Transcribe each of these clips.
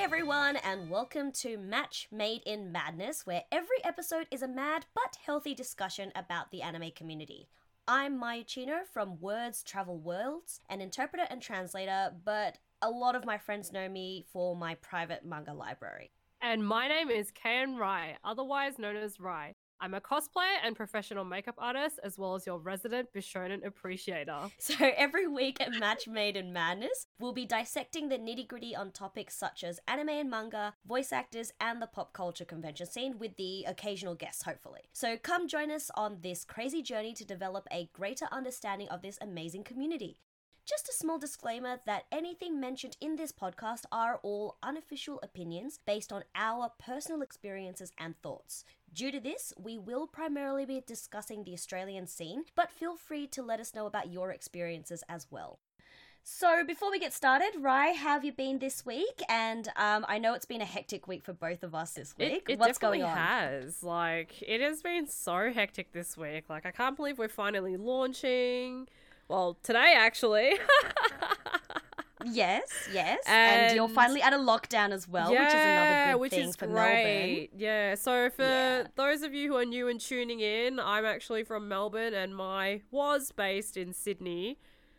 everyone, and welcome to Match Made in Madness, where every episode is a mad but healthy discussion about the anime community. I'm Maya Chino from Words Travel Worlds, an interpreter and translator, but a lot of my friends know me for my private manga library. And my name is Kayan Rai, otherwise known as Rai. I'm a cosplayer and professional makeup artist, as well as your resident Bishonen appreciator. So every week at Match Made in Madness, we'll be dissecting the nitty gritty on topics such as anime and manga, voice actors, and the pop culture convention scene with the occasional guests, hopefully. So come join us on this crazy journey to develop a greater understanding of this amazing community. Just a small disclaimer that anything mentioned in this podcast are all unofficial opinions based on our personal experiences and thoughts. Due to this, we will primarily be discussing the Australian scene, but feel free to let us know about your experiences as well. So, before we get started, Rai, how have you been this week? And um, I know it's been a hectic week for both of us this week. It, it What's definitely going on? has. Like, it has been so hectic this week. Like, I can't believe we're finally launching. Well, today actually. Yes, yes. And, you're finally out of lockdown as well, which is another good which thing is for great. Melbourne. Yeah. So for Yeah. those of you who are new and tuning in, I'm actually from Melbourne, and my was based in Sydney.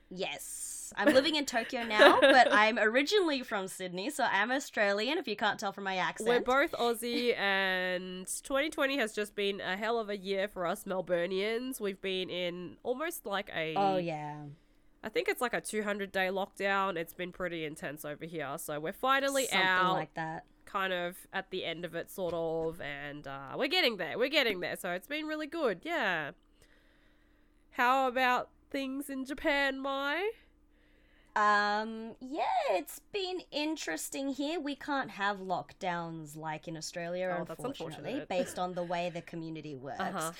Yes. I'm living in Tokyo now, but I'm originally from Sydney, so I'm Australian, if you can't tell from my accent. We're both Aussie, and 2020 has just been a hell of a year for us Melburnians. We've been in almost like a Oh, yeah. I think it's like a 200 day lockdown. It's been pretty intense over here. So we're finally Something out, like that. kind of at the end of it, sort of. And uh, we're getting there. We're getting there. So it's been really good. Yeah. How about things in Japan, Mai? Um, yeah, it's been interesting here. We can't have lockdowns like in Australia, Oh, that's unfortunately, unfortunate. based on the way the community works. Uh-huh.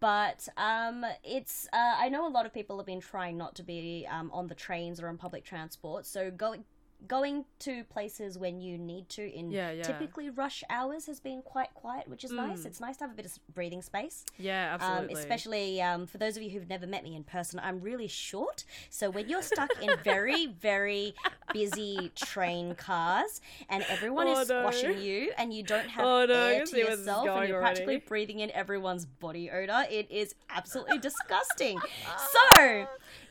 But um, it's uh, I know a lot of people have been trying not to be um, on the trains or on public transport, so going going to places when you need to in Yeah, yeah. typically rush hours has been quite quiet, which is nice. Mm. It's nice to have a bit of breathing space. Yeah, Um, absolutely. especially um, for those of you who've never met me in person, I'm really short. So when you're stuck in very, very busy train cars and everyone Oh, is no. squashing you and you don't have Oh, no, air to see where this is yourself and you're practically breathing in everyone's body odor, it is absolutely disgusting. So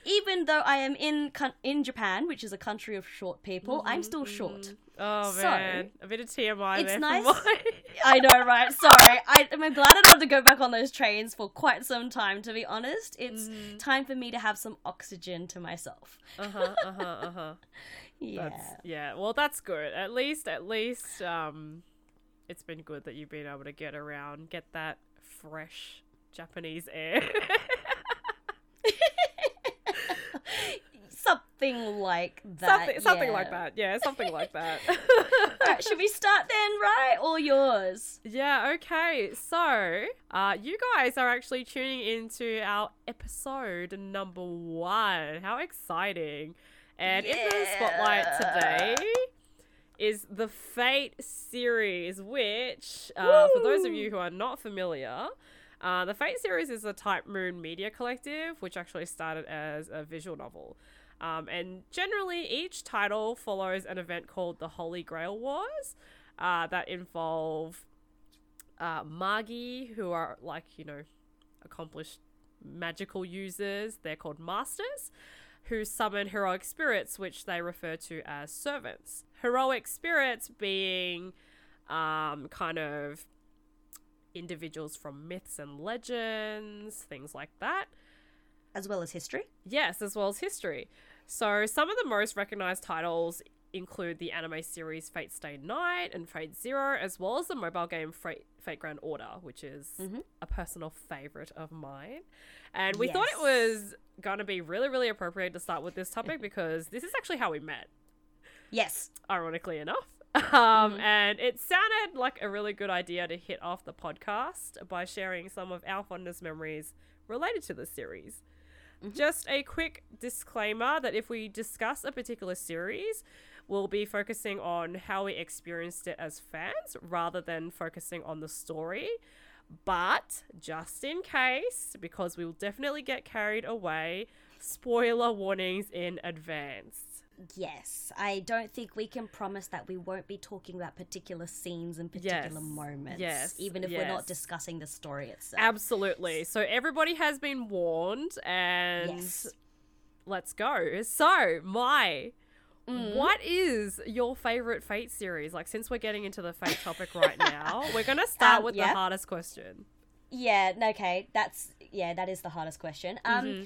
even though I am in in Japan, which is a country of short people, I'm still short. oh, so, man. A bit of TMI it's there nice- I know, right? Sorry. I, I'm glad I don't have to go back on those trains for quite some time, to be honest. It's Mm. time for me to have some oxygen to myself. uh-huh, uh-huh, uh-huh. Yeah. That's yeah. Well, that's good. At least, at least, um, it's been good that you've been able to get around, get that fresh Japanese air. something like that. something, something like yeah. that. Yeah, something like that. Alright, should we start then, right? All yours. yeah. Okay. So, uh, you guys are actually tuning into our episode number one. How exciting! And in the spotlight today is the Fate series, which, uh, for those of you who are not familiar, uh, the Fate series is a Type Moon media collective, which actually started as a visual novel. Um, and generally, each title follows an event called the Holy Grail Wars uh, that involve uh, Magi, who are like, you know, accomplished magical users. They're called masters, who summon heroic spirits, which they refer to as servants. Heroic spirits being um, kind of individuals from myths and legends, things like that. As well as history. Yes, as well as history. So some of the most recognized titles include the anime series Fate Stay Night and Fate Zero, as well as the mobile game Fate, Fate Grand Order, which is Mhm. a personal favorite of mine. And we thought it was going to be really, really appropriate to start with this topic because this is actually how we met, Yes. ironically enough. Um, Mhm. And it sounded like a really good idea to hit off the podcast by sharing some of our fondest memories related to the series. Just a quick disclaimer that if we discuss a particular series, we'll be focusing on how we experienced it as fans rather than focusing on the story. But just in case, because we will definitely get carried away, spoiler warnings in advance. Yes, I don't think we can promise that we won't be talking about particular scenes and particular Yes, moments, yes, even if we're not discussing the story itself. Absolutely. So everybody has been warned, and Yes. let's go. So, my. Mm. What is your favorite Fate series? Like, since we're getting into the Fate topic right now, we're gonna start Um, with yeah. the hardest question. Yeah, okay, that's yeah, that is the hardest question. Um, Mm-hmm.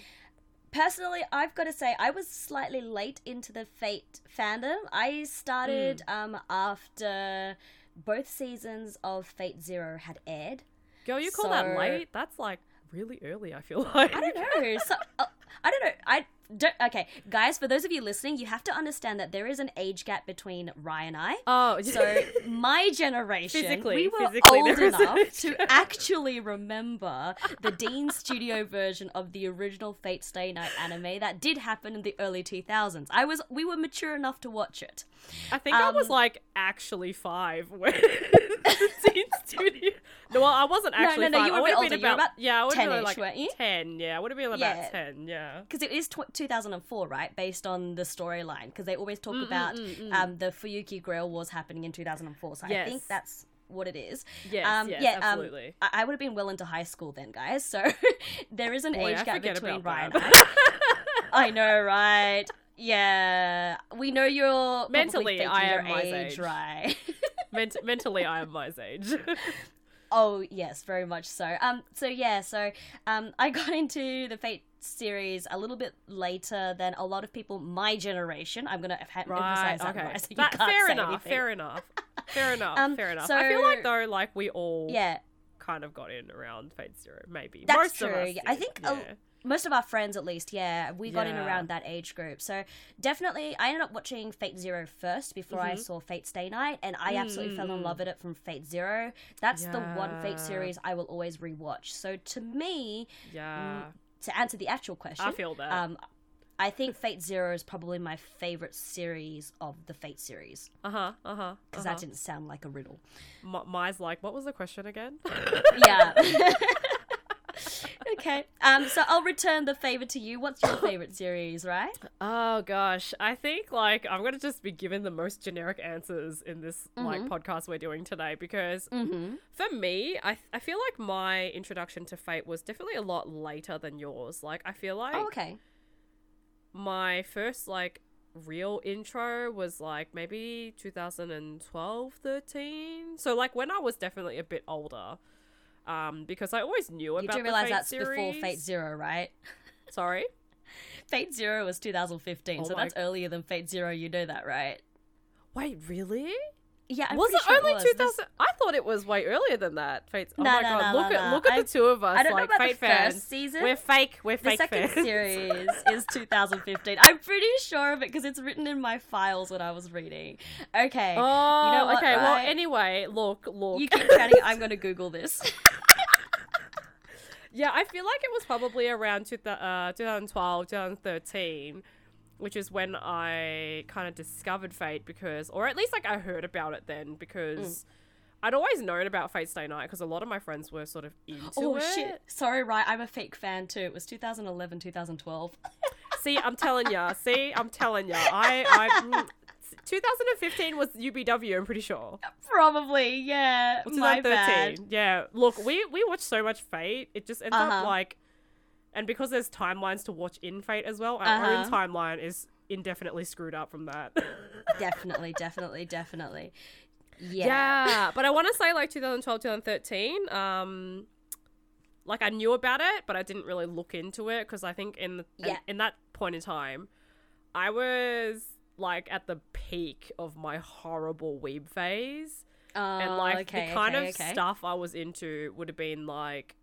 Personally, I've got to say I was slightly late into the Fate fandom. I started Mm. um after both seasons of Fate Zero had aired. Girl, you call that late? That's like really early. I feel like. I don't know. So, uh, I don't know. I don't. Okay, guys, for those of you listening, you have to understand that there is an age gap between Rai and I. Oh, So my generation, Physically- we were physically old there is an enough to actually remember the Deen Studio version of the original Fate Stay Night anime that did happen in the early 2000s. I was, we were mature enough to watch it. I think I was Um, like actually five when Deen studio. No, well, I wasn't no, actually no, five. you were I a would have been about, about yeah, I would have been 10-ish, like ten. Yeah, I would have been about Yeah. ten. Yeah. Because it is tw- 2004, right? Based on the storyline. Because they always Mm, talk about um, the Fuyuki Grail Wars happening in 2004. So I think that's what it is. Yes, um, yes, yeah, um, absolutely. I, I would have been well into high school then, guys. So there is an Boy, age gap between Ryan and I. I know, right? Yeah, we know you're Mentally, I am age, age. right? Ment- mentally, I am my age. Oh yes, very much so. Um, so yeah, so um, I got into the Fate series a little bit later than a lot of people my generation. I'm gonna ha- right. emphasize that, Okay. right, so That- fair enough. Fair enough. Fair enough. Um, fair enough. so- I feel like though, like we all Yeah, kind of got in around Fate Zero, maybe. That's Most true. Of us Yeah, I think a- yeah. Most of our friends at least yeah we got in around that age group so definitely i ended up watching fate zero first before i Mhm. saw fate stay night and i absolutely fell in Mm. love with it from fate zero that's the one fate series i will always rewatch so to me yeah. to answer the actual question I feel that. um I think Fate Zero is probably my favorite series of the Fate series uh huh. Uh huh. because that didn't sound like a riddle. M- Mai's like, what was the question again? Yeah. okay. Um. So I'll return the favor to you. What's your favorite series, right? Oh gosh, I think like I'm gonna just be given the most generic answers in this like podcast we're doing today because Mm-hmm. for me, I I feel like my introduction to Fate was definitely a lot later than yours. Like I feel like Oh, okay. my first like real intro was like maybe 2012 13 so like when i was definitely a bit older um because i always knew about. You do the realize Fate that's before. Fate Zero, right? sorry Fate Zero was 2015, Oh so my- that's earlier than Fate Zero. You know that, right? wait really Yeah. I'm was it sure only 2000 There's- i thought it was way earlier than that Fate's oh No, my no, god no, look at look at I- the two of us I don't know like about Fate the fans first season. we're fake we're The fake second fans series is 2015. I'm pretty sure of it because it's written in my files when I was reading. Okay. oh you know what, okay well anyway look look You keep chatting. I'm going to Google this. Yeah, I feel like it was probably around two, uh, 2012, 2013, which is when I kind of discovered Fate because, or at least like I heard about it then because Mm. I'd always known about Fate Stay Night because a lot of my friends were sort of into oh, it. Oh shit. Sorry, right. I'm a fake fan too. It was 2011, 2012. See, I'm telling ya. See, I'm telling ya. I, I, mm, 2015 was UBW. I'm pretty sure. Probably, yeah. My bad. 2013. Yeah. Look, we we watched so much Fate. It just ends up Uh-huh. like, and because there's timelines to watch in Fate as well, our Uh-huh. own timeline is indefinitely screwed up from that. Definitely, definitely, definitely. Yeah. yeah. But I want to say like 2012, 2013. Um, like I knew about it, but I didn't really look into it because I think in the, Yeah. in that point in time, I was like at the peak of my horrible weeb phase. Oh, and like okay, the kind okay, of okay. stuff I was into would have been like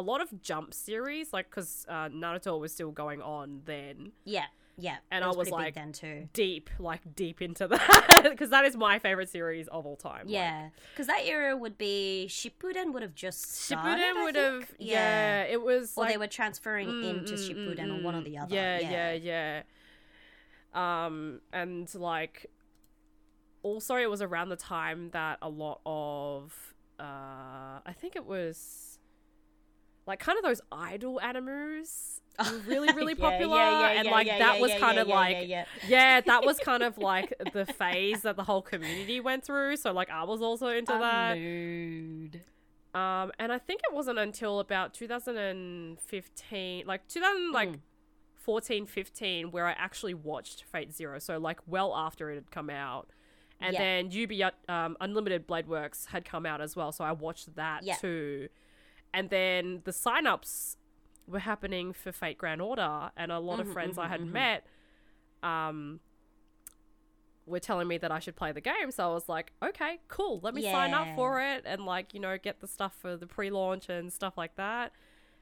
a lot of jump series, like because uh, Naruto was still going on then, Yeah, yeah. And it I was, was like- then too. deep, like deep into that, because that is my favorite series of all time. Yeah, because that era would be Shippuden would have just started. Shippuden would have, yeah. it was or like they were transferring Mm, into mm, Shippuden mm, or one or mm. the other. Yeah, yeah, yeah. Um, and like, also it was around the time that a lot of, uh, I think it was, like kind of those idol animus were really really Yeah, popular yeah, yeah, and like that was kind of like yeah, that was kind of like the phase that the whole community went through so like i was also into that Mood. um and i think it wasn't until about 2015 like 2000 like Mm. 14 15 where i actually watched fate zero so like well after it had come out and then UB um, Unlimited Blade Works had come out as well, so I watched that too. And then the sign-ups were happening for Fate Grand Order, and a lot Mhm, of friends I mhm, had mhm. met um, were telling me that I should play the game. So I was like, okay, cool, let me sign up for it and like you know get the stuff for the pre-launch and stuff like that.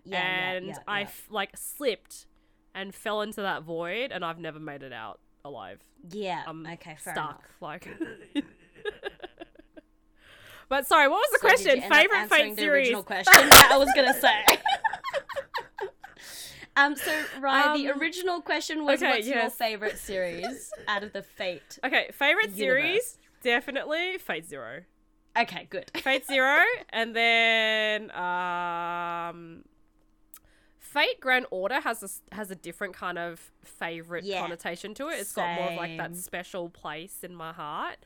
Yeah, yeah, and yeah, I yeah. f- like slipped and fell into that void, and I've never made it out alive yeah. I'm okay, fair stuck. enough. Like, but sorry, what was the So question? Favorite Fate the series? Original question that I was gonna say. um. So, Ryan, the Um, original question was, okay, "What's your favorite series out of the Fate?" Okay, favorite Universe. series definitely Fate Zero. Okay, good. Fate Zero, and then um, Fate Grand Order has a has a different kind of favorite Yeah, connotation to it. It's got more of like that special place in my heart.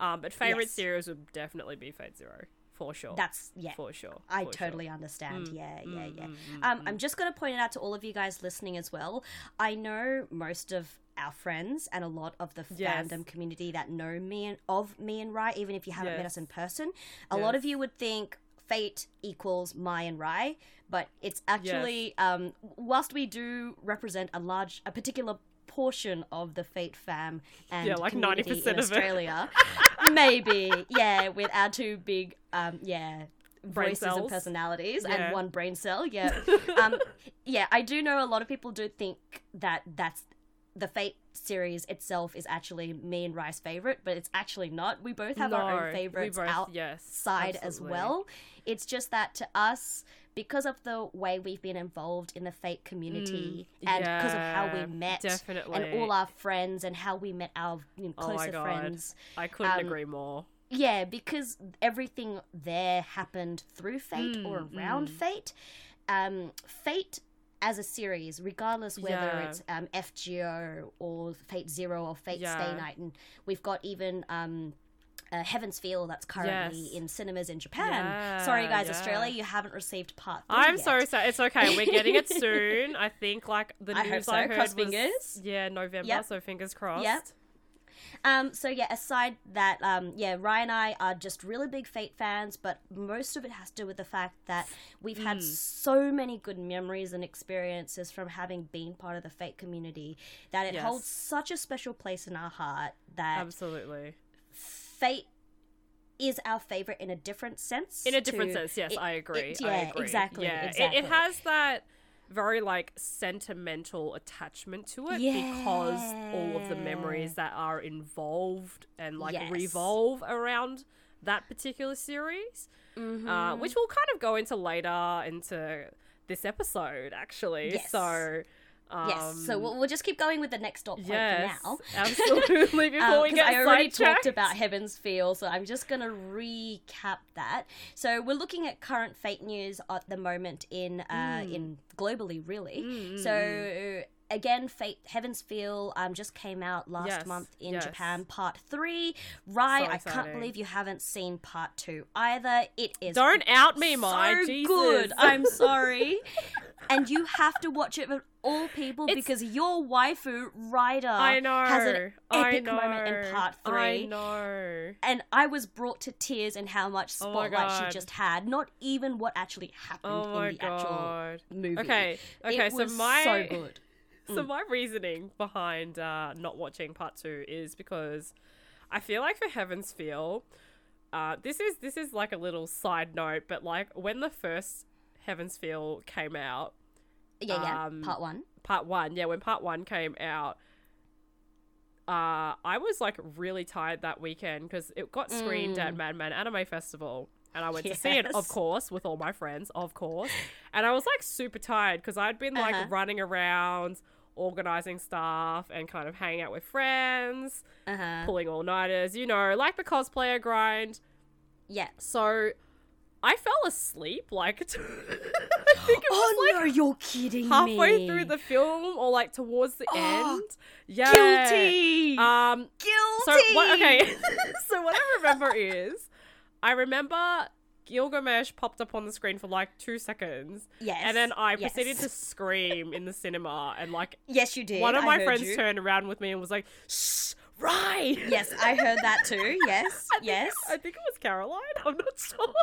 Um, but favorite Yes. series would definitely be Fate Zero for sure. That's yeah. for sure. I for sure. totally understand. Mm, yeah, yeah, mm, yeah. mm, mm, Um, mm. I'm just going to point it out to all of you guys listening as well. I know most of our friends and a lot of the Yes. fandom community that know me and of me and Rai, even if you haven't met us in person. A lot of you would think Fate equals Mai and Rai, but it's actually um, whilst we do represent a large, a particular portion of the Fate fam and Yeah, like 90% in of it. Australia, maybe yeah, with our two big um, yeah Brain voices and personalities Yeah. and one brain cell. Yeah, um, yeah. I do know a lot of people do think that that's the Fate series itself is actually me and Rai's favorite, but it's actually not. We both have our own favorites both, out yes, side as well. It's just that to us, because of the way we've been involved in the Fate community and because of how we Mm, met definitely. and all our friends and how we met our you know, Oh closer God. friends. I couldn't um, agree more. Yeah, because everything there happened through fate or Mm, around mm. fate. Um, fate as a series, regardless whether Yeah. it's um, FGO or Fate Zero or Fate Stay Night, and we've got even um, uh, Heaven's Feel that's currently Yes. in cinemas in Japan. Yeah, Sorry, guys, yeah. Australia, you haven't received part. Three I'm yet. so sad. It's okay. We're getting it soon. I think like the I news so. I heard Cross was fingers. yeah November. Yep. So fingers crossed. Yep. Um, so yeah, aside that, um, yeah, Ryan and I are just really big Fate fans, but most of it has to do with the fact that we've had Mm. so many good memories and experiences from having been part of the Fate community that it Yes. holds such a special place in our heart that Absolutely. Fate is our favorite in a different sense. In a different to- sense, yes, it- I agree. it- I yeah, agree. exactly, Yeah, It- exactly. It, has that very like sentimental attachment to it because all of the memories that are involved and like Yes. revolve around that particular series, Mhm. uh, which we'll kind of go into later into this episode actually. Yes. So. Um, Yes, so we'll, we'll just keep going with the next dot point yes, for now. absolutely. Before we because get Um, I already sidetracked. talked about Heaven's Feel, so I'm just going to recap that. So we're looking at current fate news at the moment in uh, in globally, really. Mm, mm, so again, Fate Heaven's Feel um, just came out last Yes, month in yes. Japan, part three. Right, So I can't believe you haven't seen part two either. It is Don't out me, so my Jesus. good. I'm sorry. and you have to watch it with all people It's- because your waifu Rider I know. has an epic moment in part three. I know. And I was brought to tears in how much Oh spotlight she just had. Not even what actually happened Oh in the actual god. movie. Okay. Okay. it so my so good. so my reasoning behind uh, not watching part two is because I feel like for Heaven's Feel, uh, this is this is like a little side note, but like when the first Heaven's Feel came out, Yeah, yeah. um, part one. part one, yeah, when part one came out, uh, I was like really tired that weekend because it got screened at Madman Anime Festival. And I went to see it, of Mm. Course, with all my friends, of course. And I was like super tired because I'd been like Uh-huh. running around, organizing stuff, and kind of hanging out with friends, Uh huh. pulling all nighters, you know, like the cosplayer grind. Yeah. So I fell asleep like I think it was Oh like no, you're kidding halfway me. through the film or like towards the Oh, end. Yeah. guilty. Um guilty. so what okay. so what I remember is I remember Gilgamesh popped up on the screen for like two seconds. Yes. And then I yes. proceeded to scream in the cinema and like Yes, you did. one of I my friends you. turned around with me and was like, Shh, right. Yes, I heard that too. Yes, I think- yes. I think it was Caroline. I'm not sure.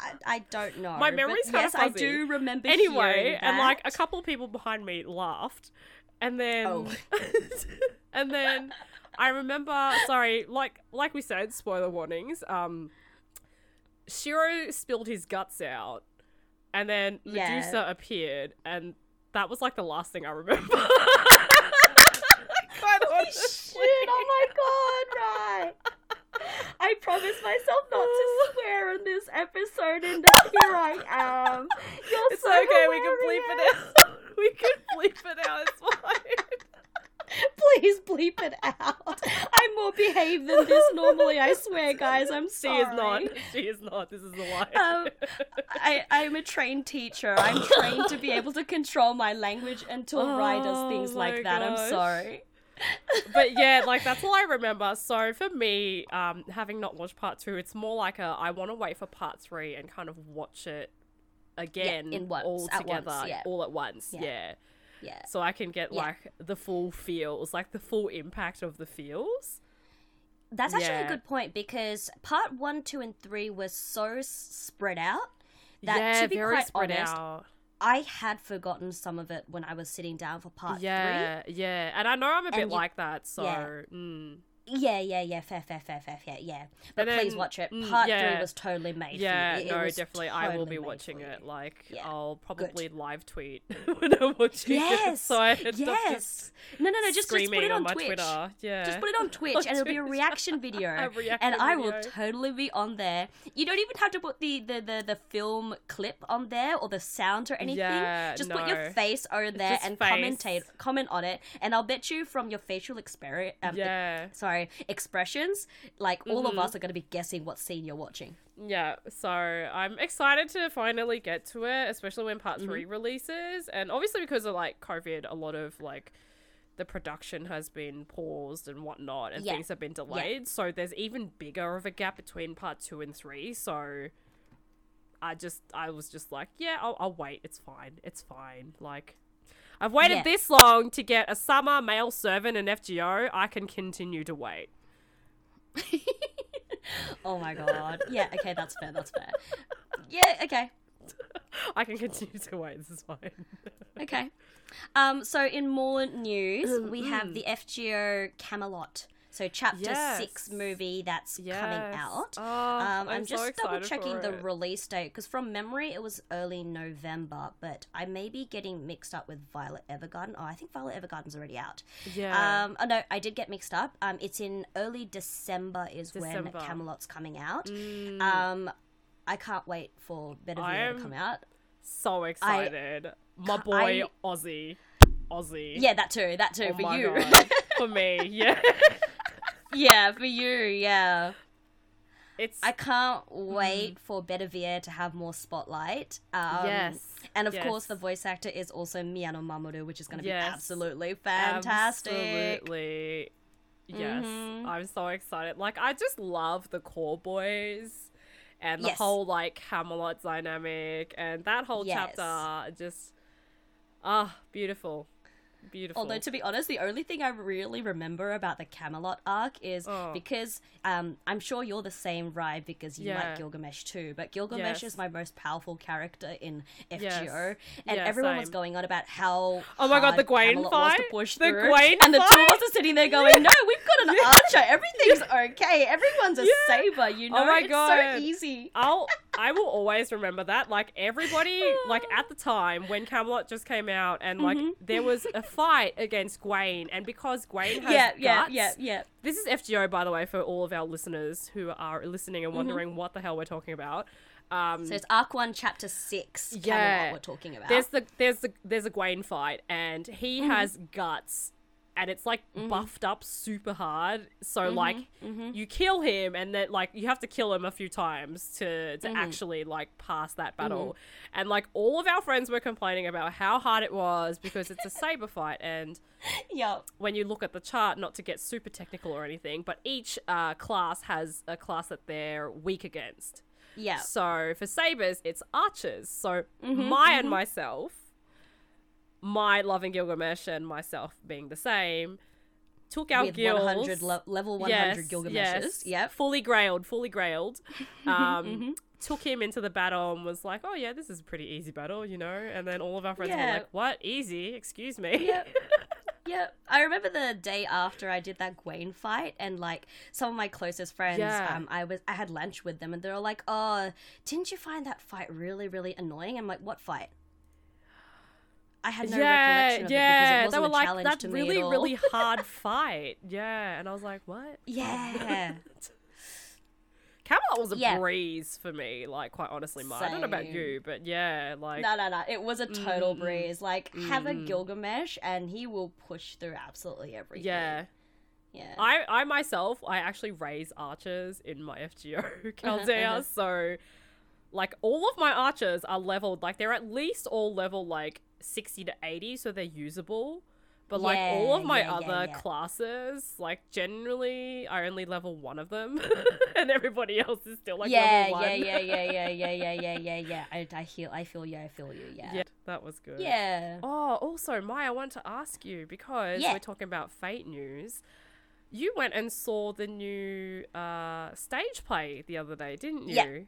I, I don't know. My memory's kinda yes, I do remember. anyway, and like a couple of people behind me laughed, and then Oh. and then I remember. Sorry, like like we said, spoiler warnings. Um, Shiro spilled his guts out, and then Yeah. Medusa appeared, and that was like the last thing I remember. Quite honestly. Shit! Oh my god! Right. I promised myself not to swear in this episode, and here I am. You're It's so okay. We can bleep it out. We can bleep it out. It's fine. Please bleep it out. I'm more behaved than this normally. I swear, guys. I'm sorry. She is not. She is not. This is a lie. Um, I, I'm a trained teacher. I'm trained to be able to control my language until Rai does Oh things like that. I'm sorry. But yeah, like that's all I remember. So for me, um, having not watched part two, it's more like a I want to wait for part three and kind of watch it again in once, all at once, together, yeah. all at once. Yeah. Yeah. Yeah. So I can get Yeah. like the full feels, like the full impact of the feels. That's actually a good point because part one, two, and three were so spread out that, yeah, to be very quite spread honest, out. I had forgotten some of it when I was sitting down for part Yeah, yeah, and I know I'm a bit you- like that. So yeah. mm. Yeah, yeah, yeah, fair, fair, fair, fair, fair, yeah. But And please watch it. mm, Part yeah. three was totally made Yeah, for you. It- it no, definitely. I will be watching it. Like, Yeah, I'll probably good. live tweet when I'm watching it. Yes, So I end yes. just No, no, no, just, just put it on, my Twitch. Twitter. Yeah. Just put it on Twitch On and it'll be a reaction video. A reaction and I will video. totally be on there. You don't even have to put the, the, the, the film clip on there or the sound or anything. Yeah, just put your face over there just and face. commentate comment on it. And I'll bet you from your facial experience um, Yeah. sorry, expressions, like all of Mhm. us are gonna be guessing what scene you're watching. Yeah, so I'm excited to finally get to it, especially when part Mm-hmm. 3 releases. And obviously, because of like COVID, a lot of like the production has been paused and whatnot, and Yeah. things have been delayed. So there's even bigger of a gap between part 2 and 3. So I just, I was just like, yeah, I'll, I'll wait. It's fine. It's fine. Like, I've waited Yeah. this long to get a summer male servant in FGO. I can continue to wait. oh my god. Yeah, okay, that's fair, that's fair. Yeah, okay. I can continue to wait. This is fine. Okay. Um, so in more news, we Mm. have the FGO Camelot. So chapter Yes. six movie that's coming out. Oh, Um, I'm, I'm so just double checking the release date because from memory it was early November, but I may be getting mixed up with Violet Evergarden. Oh, I think Violet Evergarden's already out. Yeah. Um, oh no, I did get mixed up. Um, it's in early December is December. when Camelot's coming out. Mm, Um, I can't wait for Bedivere to come out. so excited. My boy I- Aussie. Aussie. Yeah, that too. That too Oh for you. God. for me, yeah. yeah, for you. Yeah. It's I can't wait for Bedivere to have more spotlight. Um, yes. And of yes. course, the voice actor is also Miyano Mamoru, which is going to Yes. be absolutely fantastic. Absolutely. Yes. Mhm. I'm so excited. Like I just love the core boys and the Yes. whole like Camelot dynamic and that whole Yes. chapter just ah beautiful. Beautiful. Although, to be honest, the only thing I really remember about the Camelot arc is Oh. because um, I'm sure you're the same, Rai, because you Yeah. like Gilgamesh too. But Gilgamesh Yes. is my most powerful character in FGO, Yes. and Yeah, everyone was going on about how Oh my God, the Gwaine Camelot was to push The through, Gwaine and the two of us are sitting there going, "No, we've got an Yeah. archer. Everything's okay. Everyone's a Yeah. saber. You know, Oh my it's God. so easy." I'll I will always remember that. Like everybody, like at the time when Camelot just came out, and like Mhm. there was a fight against Gwaine, and because Gwaine has Yeah, yeah, guts, yeah, yeah. This is FGO, by the way, for all of our listeners who are listening Mm-hmm. and wondering what the hell we're talking about. Um, So it's Arc One, Chapter Six. Yeah. Camelot we're talking about. there's the there's the there's a Gwaine fight, and he Mm-hmm. has guts, and it's like Mm-hmm. buffed up super hard. So like you kill him and then like you have to kill him a few times to to Mm-hmm. actually like pass that battle. And like all of our friends were complaining about how hard it was because it's a saber fight and yeah. when you look at the chart, not to get super technical or anything, but each uh, class has a class that they're weak against. Yeah. So for sabers, it's archers. So Mm-hmm, Maya and myself, my loving Gilgamesh and myself being the same, took our With gills. 100 le- level 100 Gilgameshes. Yes, Yep. Fully grailed, fully grailed. Um, Mm-hmm. Took him into the battle and was like, "Oh yeah, this is a pretty easy battle, you know." And then all of our friends were like, "What? Easy? Excuse me." Yep. Yep. I remember the day after I did that Gwaine fight, and like some of my closest friends, Yeah. um, I was I had lunch with them, and they were like, "Oh, didn't you find that fight really, really annoying?" I'm like, "What fight?" I had no yeah, recollection of yeah. it because it they wasn't were a like challenge that to me really, at all. really hard fight. Yeah, and I was like, "What?" yeah. Camelot was a Yeah. breeze for me, like quite honestly, Mar. I don't know about you, but yeah, like No, no, no. It was a total Mm, breeze. Like, have a Gilgamesh, and he will push through absolutely everything. yeah. Yeah. I, I myself, I actually raise archers in my FGO Chaldea, uh-huh. so like all of my archers are leveled, like they're at least all level like sixty to eighty, so they're usable. But like all of my yeah, yeah, other yeah. classes, like generally, I only level one of them, and everybody else is still like yeah, level one. yeah, yeah, yeah, yeah, yeah, yeah, yeah, yeah, yeah. I, I feel, I feel you, I feel you. Yeah. yeah, that was good. Yeah. Oh, also, Maya, I want to ask you because Yeah. we're talking about Fate news. You went and saw the new uh, stage play the other day, didn't you? Yeah.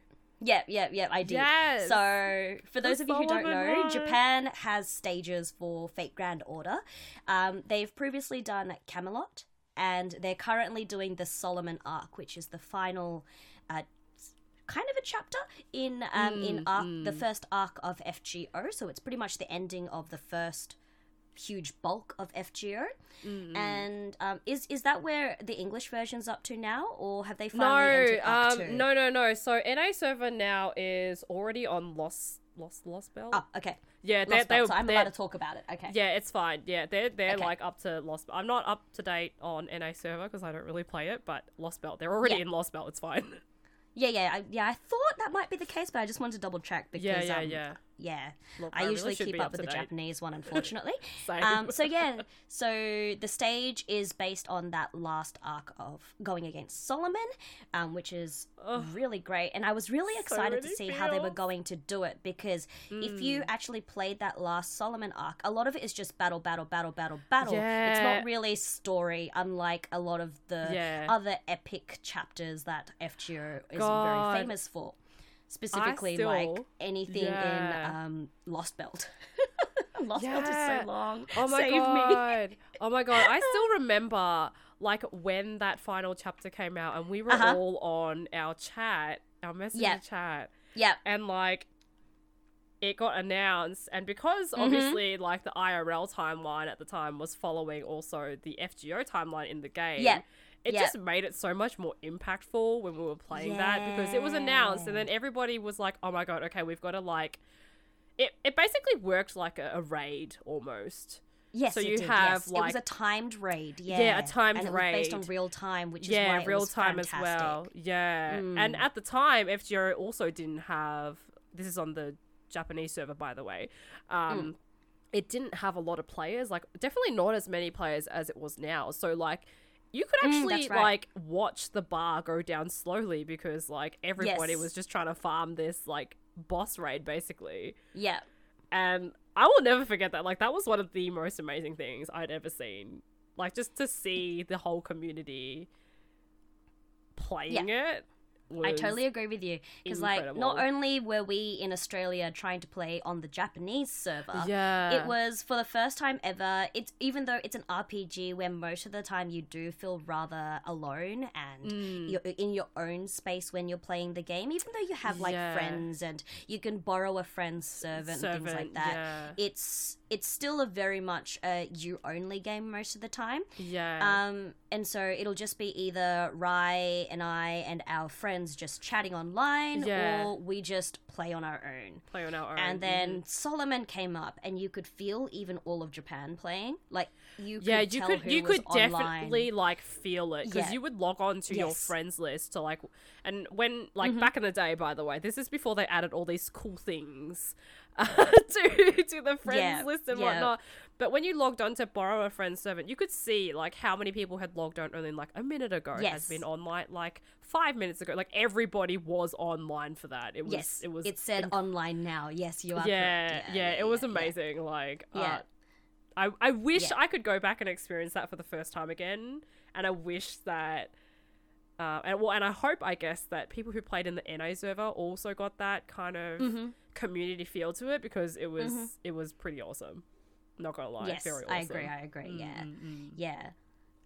Yep, yep, yep, I did. Yes. So, for those of you who don't know. Japan has stages for Fate Grand Order. Um, they've previously done Camelot, and they're currently doing the Solomon Arc, which is the final. Uh, kind of a chapter in um in Mm, the first arc of FGO so it's pretty much the ending of the first huge bulk of FGO Mm, and um is is that where the English version's up to now or have they finally No, entered arc two? um, no, no, no. So NA server now is already on Lost, Lost, Lost Belt. Oh, okay. yeah, they, Lost they, Belt, so I'm they're- allowed to talk about it. Okay. Yeah, it's fine. Yeah, they're they're Okay. like up to Lost. I'm not up to date on NA server because I don't really play it, but Lost Belt, they're already Yeah. in Lost Belt. It's fine. Yeah, yeah, I, yeah. I thought that might be the case, but I just wanted to double check because yeah, yeah, um, yeah. Yeah. Look, I, really usually should keep be up with to the. Japanese one, unfortunately. Um, so yeah, so the stage is based on that last arc of going against Solomon, um, which is really great. And I was really So excited to many see how they were going to do it because if Mm. you actually played that last Solomon arc, a lot of it is just battle, battle, battle, battle, battle. Yeah. It's not really story, unlike a lot of the Yeah. other epic chapters that FGO is God. very famous for. Specifically, like anything yeah. in um, Lost Belt. Lost Belt is so long. Oh my Save me. god. Oh my god. I still remember like when that final chapter came out and we were Uh-huh. all on our chat, our messenger Yeah. chat, Yeah. and like it got announced and because Mm-hmm. obviously like the IRL timeline at the time was following also the FGO timeline in the game. Yeah. It Yeah. just made it so much more impactful when we were playing that because it was announced and then everybody was like, "Oh my god, okay, we've got to like it it basically worked like a, a raid almost. Yes, So it you did, have, yes. it was a timed raid. Yeah, Yeah, a timed and it was based on real time, which is yeah, why real time as fantastic. Mm. well. Yeah, and at the time, FGO also didn't have. This is on the Japanese server, by the way. Um, Mm. It didn't have a lot of players. Like, definitely not as many players as it was now. So, like. You could Mm, actually that's right. like watch the bar go down slowly because like everybody Yes. was just trying to farm this like boss raid basically. Yeah, And I will never forget that. Like that was one of the most amazing things I'd ever seen. Like just to see the whole community playing it. I totally agree with you. Because like, not only were we in Australia trying to play on the Japanese server, Yeah. It was for the first time ever. It's even though it's an RPG where most of the time you do feel rather alone and Mm. you're in your own space when you're playing the game. Even though you have like Yeah. friends and you can borrow a friend's servant, and things like that. yeah. It's it's still a very much a you only game most of the time. Yeah. Um, and so it'll just be either Rai and I and our friends friends just chatting online, Yeah. or we just play on our own. Play on our own. And then Solomon came up, and you could feel even all of Japan playing. Like you, could yeah, you could you could online. definitely like feel it because Yeah. you would log on to your friends list to like, and when like Mm-hmm. back in the day, by the way, this is before they added all these cool things to to the friends Yeah, list and yeah. whatnot. But when you logged on to borrow a friend's servant, you could see like how many people had logged on only like a minute ago has been online like five minutes ago. Like everybody was online for that. It was yes, it was It said inc- online now. Yes, you are. yeah, correct. yeah, it was yeah. amazing. Like, Yeah. uh, I I wish Yeah. I could go back and experience that for the first time again, and I wish that. Uh, and well, and I hope, I guess, that people who played in the NA server also got that kind of Mm-hmm. community feel to it because it was it was pretty awesome. Not gonna lie, Yes, awesome. I agree. I agree. Yeah, Mm-mm. yeah.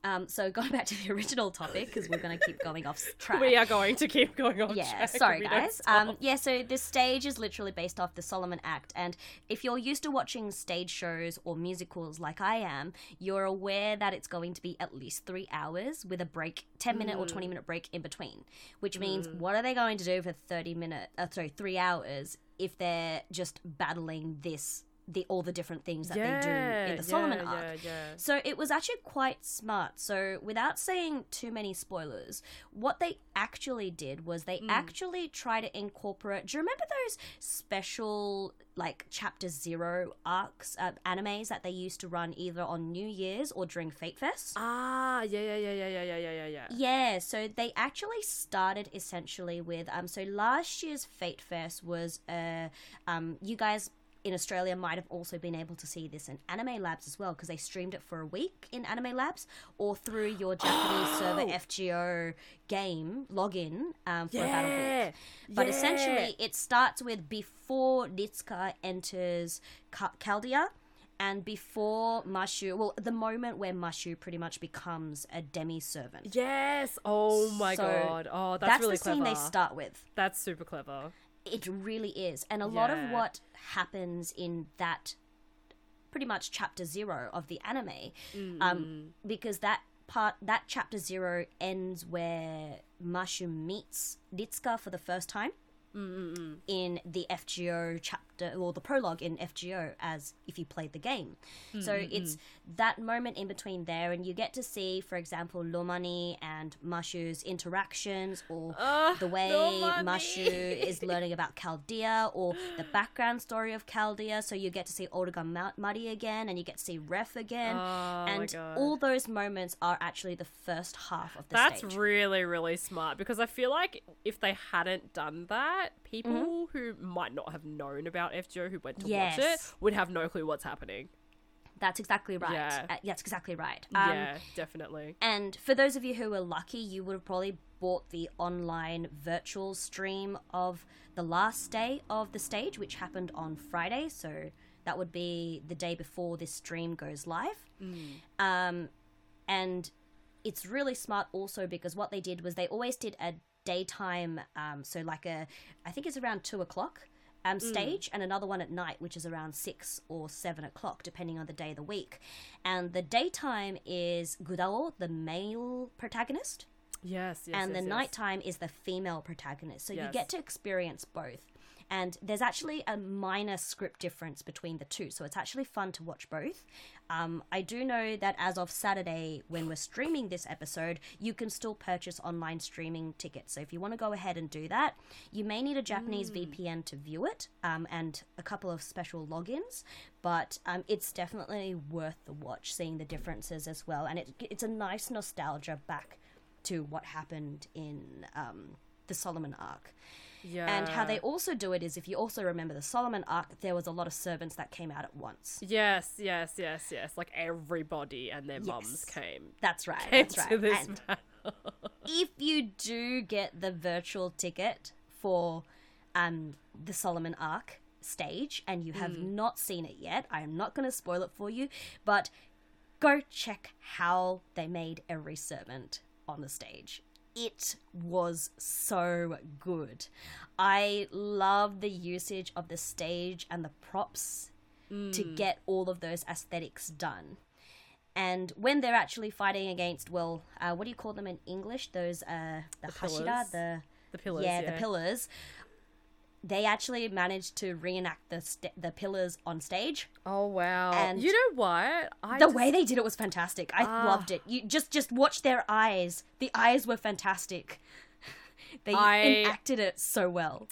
Um, so going back to the original topic because we're going to keep going off track. We are going to keep going on. yeah, track sorry if we don't guys. Um, yeah, so the stage is literally based off the Solomon Act, and if you're used to watching stage shows or musicals like I am, you're aware that it's going to be at least three hours with a break, ten minute or Mm. twenty minute break in between. Which means, what are they going to do for thirty minute? Uh, sorry, three hours if they're just battling this, the all the different things that they do in the Solomon yeah, Arc. Yeah, yeah. So it was actually quite smart. So without saying too many spoilers, what they actually did was they actually try to incorporate. Do you remember those special like chapter zero arcs uh, animes that they used to run either on New Year's or during Fate Fest? Ah, yeah, yeah, yeah, yeah, yeah, yeah, yeah, yeah, yeah. Yeah, so they actually started essentially with um so last year's Fate Fest was uh um you guys in Australia might have also been able to see this in Anime Labs as well because they streamed it for a week in Anime Labs or through your Japanese server Oh. FGO game login um, for about a Yeah, week. But yeah. essentially, it starts with before Ritsuka enters Chaldea and before Mashu, well, the moment where Mashu pretty much becomes a demi servant. Yes. Oh my So, god. Oh, that's, That's, really the scene they start with. That's super clever. It really is. And a lot of what happens in that pretty much chapter zero of the anime, Mm, um, because that part, that chapter zero ends where Mashu meets Ritsuka for the first time. Mm, in the FGO chapter or the prologue in FGO as if you played the game. Hmm, so hmm, it's hmm. that moment in between there, and you get to see, for example, Romani and Mashu's interactions, or Ugh, the way Romani. Mashu is learning about Chaldea, or the background story of Chaldea. So you get to see Ma- Muddy again, and you get to see Ref again, Oh and all those moments are actually the first half of the That's stage. really, really smart because I feel like if they hadn't done that, mm-hmm. people Mm-hmm. who might not have known about FGO who went to watch it would have no clue what's happening. That's exactly right. Yeah. Uh, that's exactly right. Um, yeah, definitely. And for those of you who were lucky, you would have probably bought the online virtual stream of the last day of the stage, which happened on Friday. So that would be the day before this stream goes live. Um, and it's really smart also because what they did was they always did a daytime, um, so like a, I think it's around two o'clock. Um, stage and another one at night, which is around six or seven o'clock, depending on the day of the week. And the daytime is Gudao, the male protagonist, Yes, yes. and yes, the yes. nighttime is the female protagonist. So you get to experience both. And there's actually a minor script difference between the two, so it's actually fun to watch both. Um, I do know that as of Saturday, when we're streaming this episode, you can still purchase online streaming tickets. So if you want to go ahead and do that, you may need a Japanese VPN to view it um, and a couple of special logins, but um, it's definitely worth the watch, seeing the differences as well. And it, it's a nice nostalgia back to what happened in um, the Solomon Arc. Yeah. And how they also do it is if you also remember the Solomon Arc, there was a lot of servants that came out at once. Yes, yes, yes, yes. Like everybody and their mums came. That's right. Came That's right. And if you do get the virtual ticket for um, the Solomon Arc stage and you have not seen it yet, I am not going to spoil it for you, but go check how they made every servant on the stage. It was so good. I love the usage of the stage and the props to get all of those aesthetics done. And when they're actually fighting against, well, uh, what do you call them in English? Those, uh, the, hashira, pillars? the The pillars. yeah, Yeah, the pillars. They actually managed to reenact the st- the pillars on stage. Oh wow! And you know what? I the just- way they did it was fantastic. I Ah. loved it. You just just watch their eyes. The eyes were fantastic. They I- enacted it so well.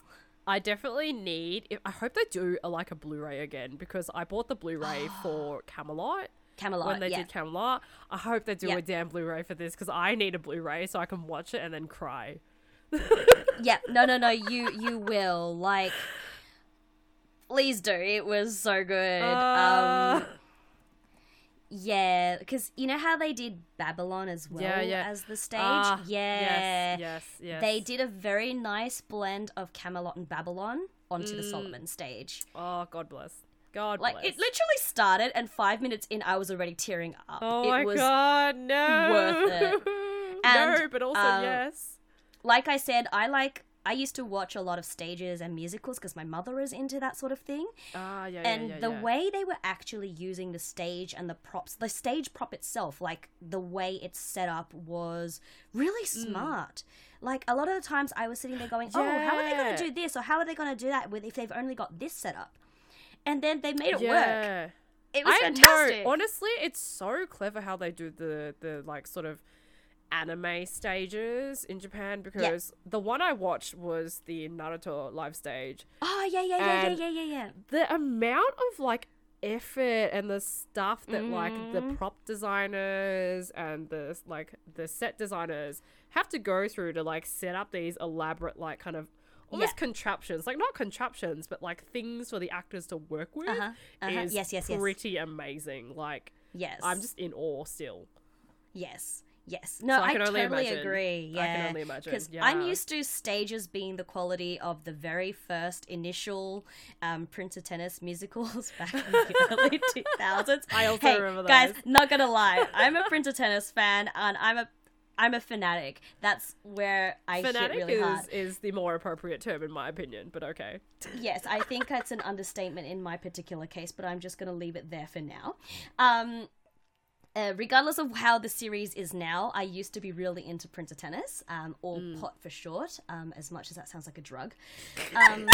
I definitely need. I hope they do a, like a Blu-ray again because I bought the Blu-ray for Camelot Camelot. when they yeah. did Camelot. I hope they do Yeah. a damn Blu-ray for this because I need a Blu-ray so I can watch it and then cry. Yeah, no, no, no. You you will like. Please do. It was so good. Uh, um, yeah, because you know how they did Babylon as well Yeah, yeah. as the stage. ah, yeah, Yes. Yes. Yes. they did a very nice blend of Camelot and Babylon onto the Mm. Solomon stage. Oh God bless. God bless. Like bless. it literally started, and five minutes in, I was already tearing up. Oh it my was God! No. worth it. no, but also um, yes. Like I said, I like. I used to watch a lot of stages and musicals because my mother is into that sort of thing. Ah, yeah, yeah, and yeah, the yeah. way they were actually using the stage and the props the stage prop itself like the way it's set up was really Mm. smart like a lot of the times i was sitting there going oh how are they going to do this or how are they going to do that with if they've only got this set up and then they made it work it was I fantastic know. Honestly, it's so clever how they do the the like sort of anime stages in Japan because the one I watched was the Naruto live stage. oh yeah yeah yeah yeah yeah yeah yeah. The amount of like effort and the stuff that like the Mhm. prop designers and the like the set designers have to go through to like set up these elaborate like kind of almost Yeah. contraptions like not contraptions but like things for the actors to work with uh-huh uh-huh. is yes yes yes. pretty amazing. Like yes. I'm just in awe still. Yes yes no I i, can only totally imagine. agree yeah i can only imagine because yeah I'm used to stages being the quality of the very first initial um, Prince of Tennis musicals back in the early 2000s. I also hey, remember guys, not gonna lie, I'm a Prince of Tennis fan, and I'm a I'm a fanatic. That's where I fanatic hit really is, hard. is the more appropriate term in my opinion but okay Yes, I think that's an understatement in my particular case, but I'm just going to leave it there for now. Um, uh, regardless of how the series is now, I used to be really into Prince of Tennis, um, or Mm. pot for short, um, as much as that sounds like a drug. Um,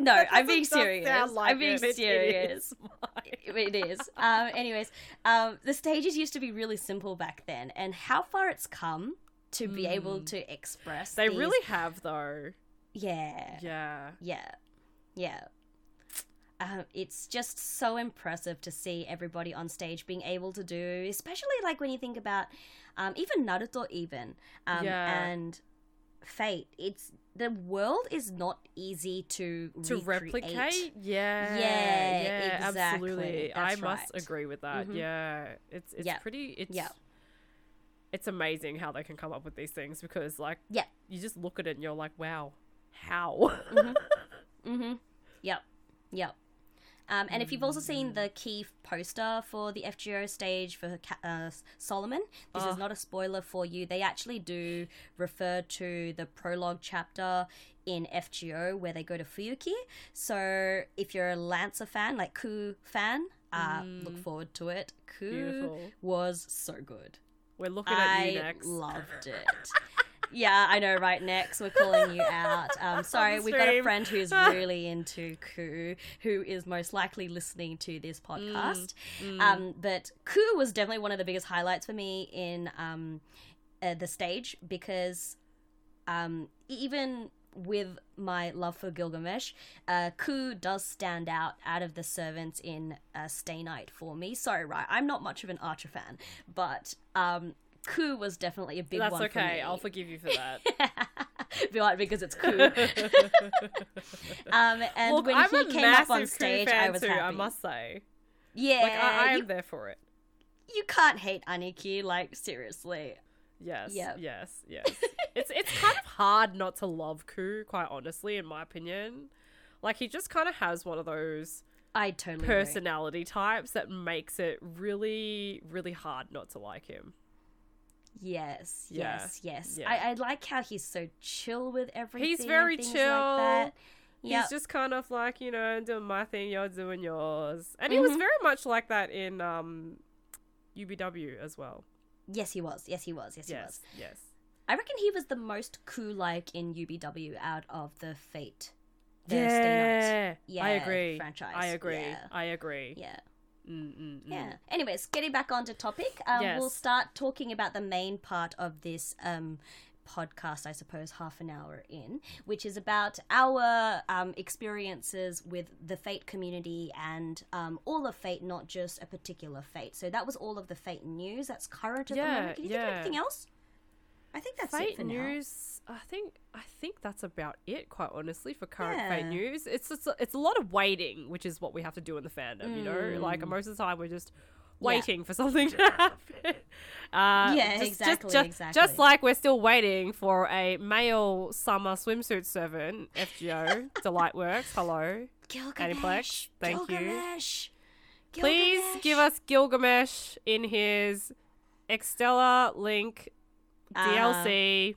no, I'm being serious. like I'm being it. It serious. is mine. It is. Um, anyways, um, the stages used to be really simple back then, and how far it's come to be able to express. Mm. they these- really have though yeah, yeah yeah, yeah. Um, it's just so impressive to see everybody on stage being able to do, especially like when you think about um, even Naruto, even um, Yeah. and Fate. It's the world is not easy to to recreate. replicate yeah Yeah, yeah absolutely exactly. i That's must right. agree with that Mhm. yeah it's it's Yeah. pretty it's Yeah. it's amazing how they can come up with these things because like Yeah. you just look at it and you're like wow how Mm-hmm. Yep. Yep. Um, and if you've also seen the key poster for the FGO stage for uh, Solomon, this Oh. is not a spoiler for you. They actually do refer to the prologue chapter in FGO where they go to Fuyuki. So if you're a Lancer fan, like Ku fan, uh, look forward to it. Ku Beautiful. was so good. we're looking at I you next loved it. yeah, I know, right? Next, we're calling you out. Um, sorry, we've got a friend who's really into Ku, who is most likely listening to this podcast. Mm. Um, but Ku was definitely one of the biggest highlights for me in um, uh, the stage because um, even with my love for Gilgamesh, uh, Ku does stand out out of the servants in uh, Stay Night for me. Sorry, right? I'm not much of an Archer fan, but um, Ku was definitely a big that's one for okay me. i'll forgive you for that Be like, because it's Ku. um, and Look, when I'm he came up on stage, I was too, happy. I must say. yeah, Like I, I you, am there for it. you can't hate Aniki. Like seriously. Yes. Yep. Yes. Yes. it's it's kind of hard not to love Ku, quite honestly, in my opinion. Like he just kind of has one of those I totally agree. personality types that makes it really, really hard not to like him. Yes, Yeah, yes, yes. yeah. I, I like how he's so chill with everything. He's very chill. Like that. Yep. He's just kind of like, you know, doing my thing, you're doing yours. And he was Mhm. very much like that in um UBW as well. Yes, he was. Yes, he was. Yes, he was. Yes. Yes. I reckon he was the most cool like in UBW out of the Fate. The Stay yeah, Night, yeah, I agree. franchise. I agree. Yeah. I agree. Yeah. Mm, mm, mm. Yeah. Anyways, getting back onto topic, um, Yes. we'll start talking about the main part of this um, podcast, I suppose, half an hour in, which is about our um, experiences with the Fate community and um, all of Fate, not just a particular Fate. So that was all of the Fate news that's current at the moment. Can you think of anything else? I think that's it Fate for now. news. I think I think that's about it. Quite honestly, for current Fate Yeah. news, it's it's a, it's a lot of waiting, which is what we have to do in the fandom. You know, like Mm. most of the time we're just waiting for something to happen. Uh, Yeah, just- exactly, Just, just, exactly. just like we're still waiting for a male summer swimsuit servant, FGO Delightworks. Hello, Gilgamesh. Aniplex, thank you. Gilgamesh. please give us Gilgamesh in his Extella Link Uh, DLC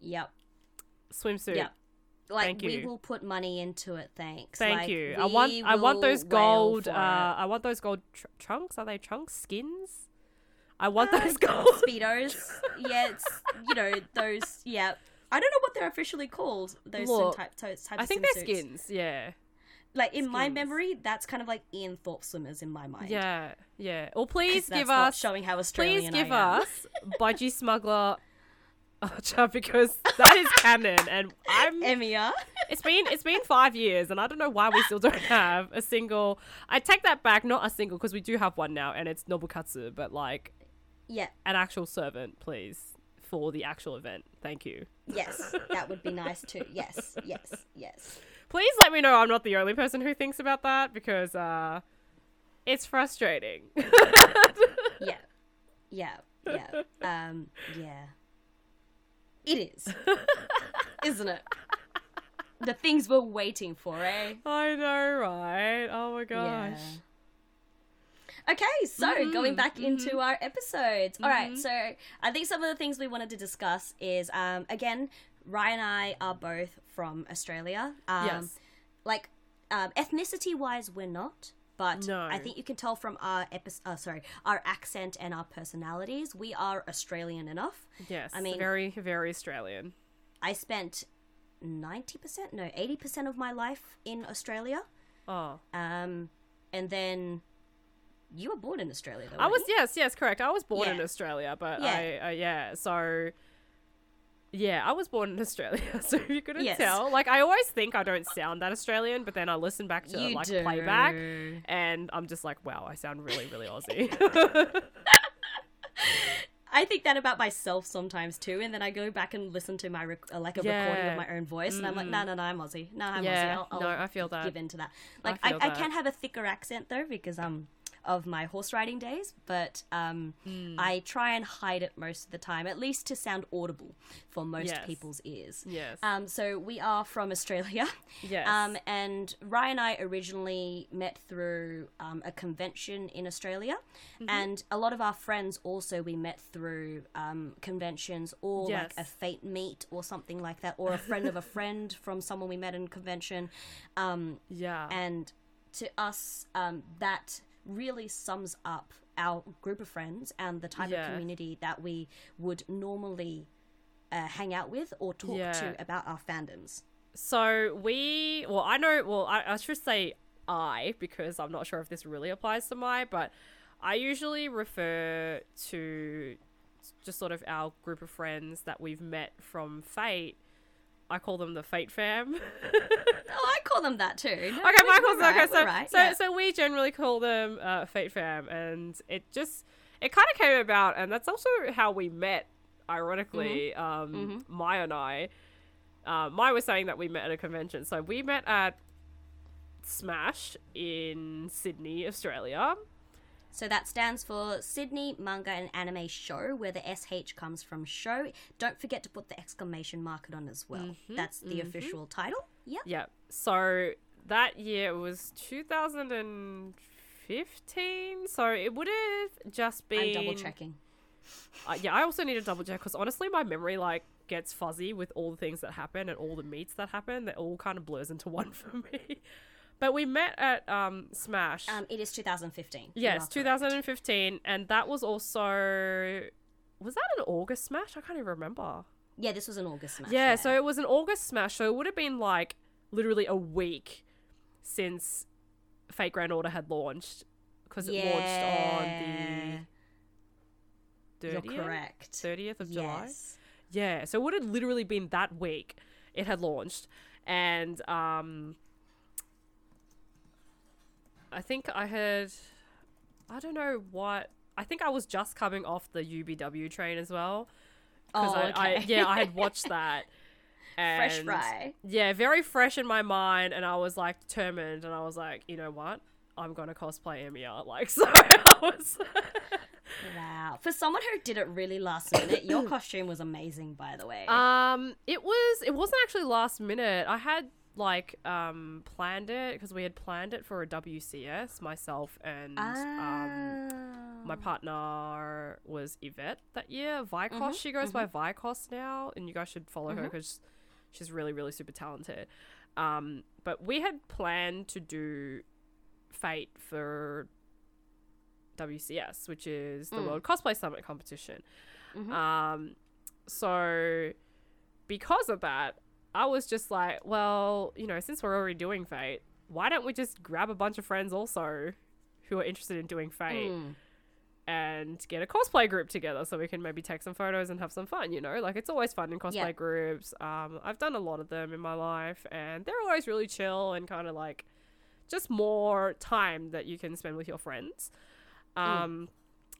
Yep. swimsuit. Yep. Like Thank we you. will put money into it. Thanks. Thank Like, you. I want I want those gold. Uh. I want those gold tr- trunks. Are they trunks? Skins? I want Uh, those gold. speedos. yeah, it's you know those. Yeah, I don't know what they're officially called. Those Look, type, types I think they're swimsuits. skins. Yeah. Like in my memory, that's kind of like Ian Thorpe swimmers in my mind. Yeah. Yeah. Or please give us. showing how Please Australian give I am. us Budgie Smuggler oh, Archer because that is canon, and I'm. Emiya. It's been it's been five years, and I don't know why we still don't have a single. I take that back, not a single, because we do have one now, and it's Nobukatsu, but like Yeah. an actual servant, please, for the actual event. Thank you. Yes, that would be nice too. Yes, yes, yes. Please let me know I'm not the only person who thinks about that because uh it's frustrating. Yeah, yeah, yeah. Um, yeah. It is, isn't it? The things we're waiting for, eh? I know, right? Oh my gosh. Okay, so Mhm, going back into our episodes. All right, Mhm. so I think some of the things we wanted to discuss is um, again, Ryan and I are both from Australia. Um, yes. Like um, ethnicity wise, we're not. But No. I think you can tell from our epi- uh, sorry, our accent and our personalities, we are Australian enough. Yes. I mean- very, very Australian. I spent ninety percent, no, eighty percent of my life in Australia. Oh. Um, and then you were born in Australia, though. I was you? yes, yes, correct. I was born in Australia, but Yeah. I uh, yeah, so yeah, I was born in Australia, so you couldn't Yes. tell. Like I always think I don't sound that Australian, but then I listen back to You like do. playback and I'm just like, wow, I sound really, really Aussie. I think that about myself sometimes too, and then I go back and listen to my rec- uh, like a recording of my own voice, and I'm like, Mm. no, no, no, I'm Aussie. No, I'm yeah, Aussie. I'll, I'll no, I feel that. give in to that. Like I, I, that. can have a thicker accent though because um of my horse riding days, but um Mm. I try and hide it most of the time, at least to sound audible for most Yes. people's ears. Yes. Um, so we are from Australia. yes. Um, and Ryan and I originally met through um, a convention in Australia, Mm-hmm. and a lot of our friends also we met through um, conventions or like a fate meet or something like that, or a friend of a friend from someone we met in convention. Um, yeah. and to us, um, that really sums up our group of friends and the type Yeah. of community that we would normally uh, hang out with or talk Yeah. to about our fandoms. So we, well, I know, well, I, I should say I because I'm not sure if this really applies to my, but I usually refer to just sort of our group of friends that we've met from Fate. I call them the Fate fam. Oh, I call them that too. No, okay, Michael's right, okay. So, right, so, yeah. so we generally call them uh, Fate fam, and it just it kind of came about, and that's also how we met. Ironically, um, Maya and I, uh, Maya was saying that we met at a convention, so we met at Smash in Sydney, Australia. So that stands for Sydney Manga and Anime Show, where the SH comes from show. Don't forget to put the exclamation mark on as well. Mm-hmm, That's the official title. Yep. Yeah. So that year was 2015. So it would have just been. I'm double checking. Uh, yeah, I also need to double check because honestly, my memory like gets fuzzy with all the things that happen and all the meets that happen. That all kind of blurs into one for me. But we met at um, Smash. Um, it is 2015. Yes, are correct. 2015, and that was also was that an August smash? I can't even remember. Yeah, this was an August smash. Yeah, so it was an August smash, so it would have been like literally a week since Fate Grand Order had launched because it launched on the You're 30th, correct. 30th of July. Yes. Yeah, so it would have literally been that week it had launched, and um, I think I had, I don't know what. I think I was just coming off the UBW train as well. Oh, I, I yeah, I had watched that. Fresh and- fry. Yeah, very fresh in my mind, and I was like determined, and I was like, you know what, I'm gonna cosplay Emiya. Like, so I was. Wow. For someone who did it really last minute, your costume was amazing, by the way. um, it was. It wasn't actually last minute. I had like um planned it because we had planned it for a WCS myself and um my partner was Yvette that year. Vicos, she goes by Vicos now, and you guys should follow her because she's really, really super talented. Um, but we had planned to do Fate for WCS, which is the World Cosplay Summit competition. Um, so because of that, I was just like, well, you know, since we're already doing Fate, why don't we just grab a bunch of friends also who are interested in doing Fate? Mm. And get a cosplay group together so we can maybe take some photos and have some fun, you know? Like it's always fun in cosplay Yeah. groups. Um I've done a lot of them in my life and they're always really chill and kind of like just more time that you can spend with your friends. Um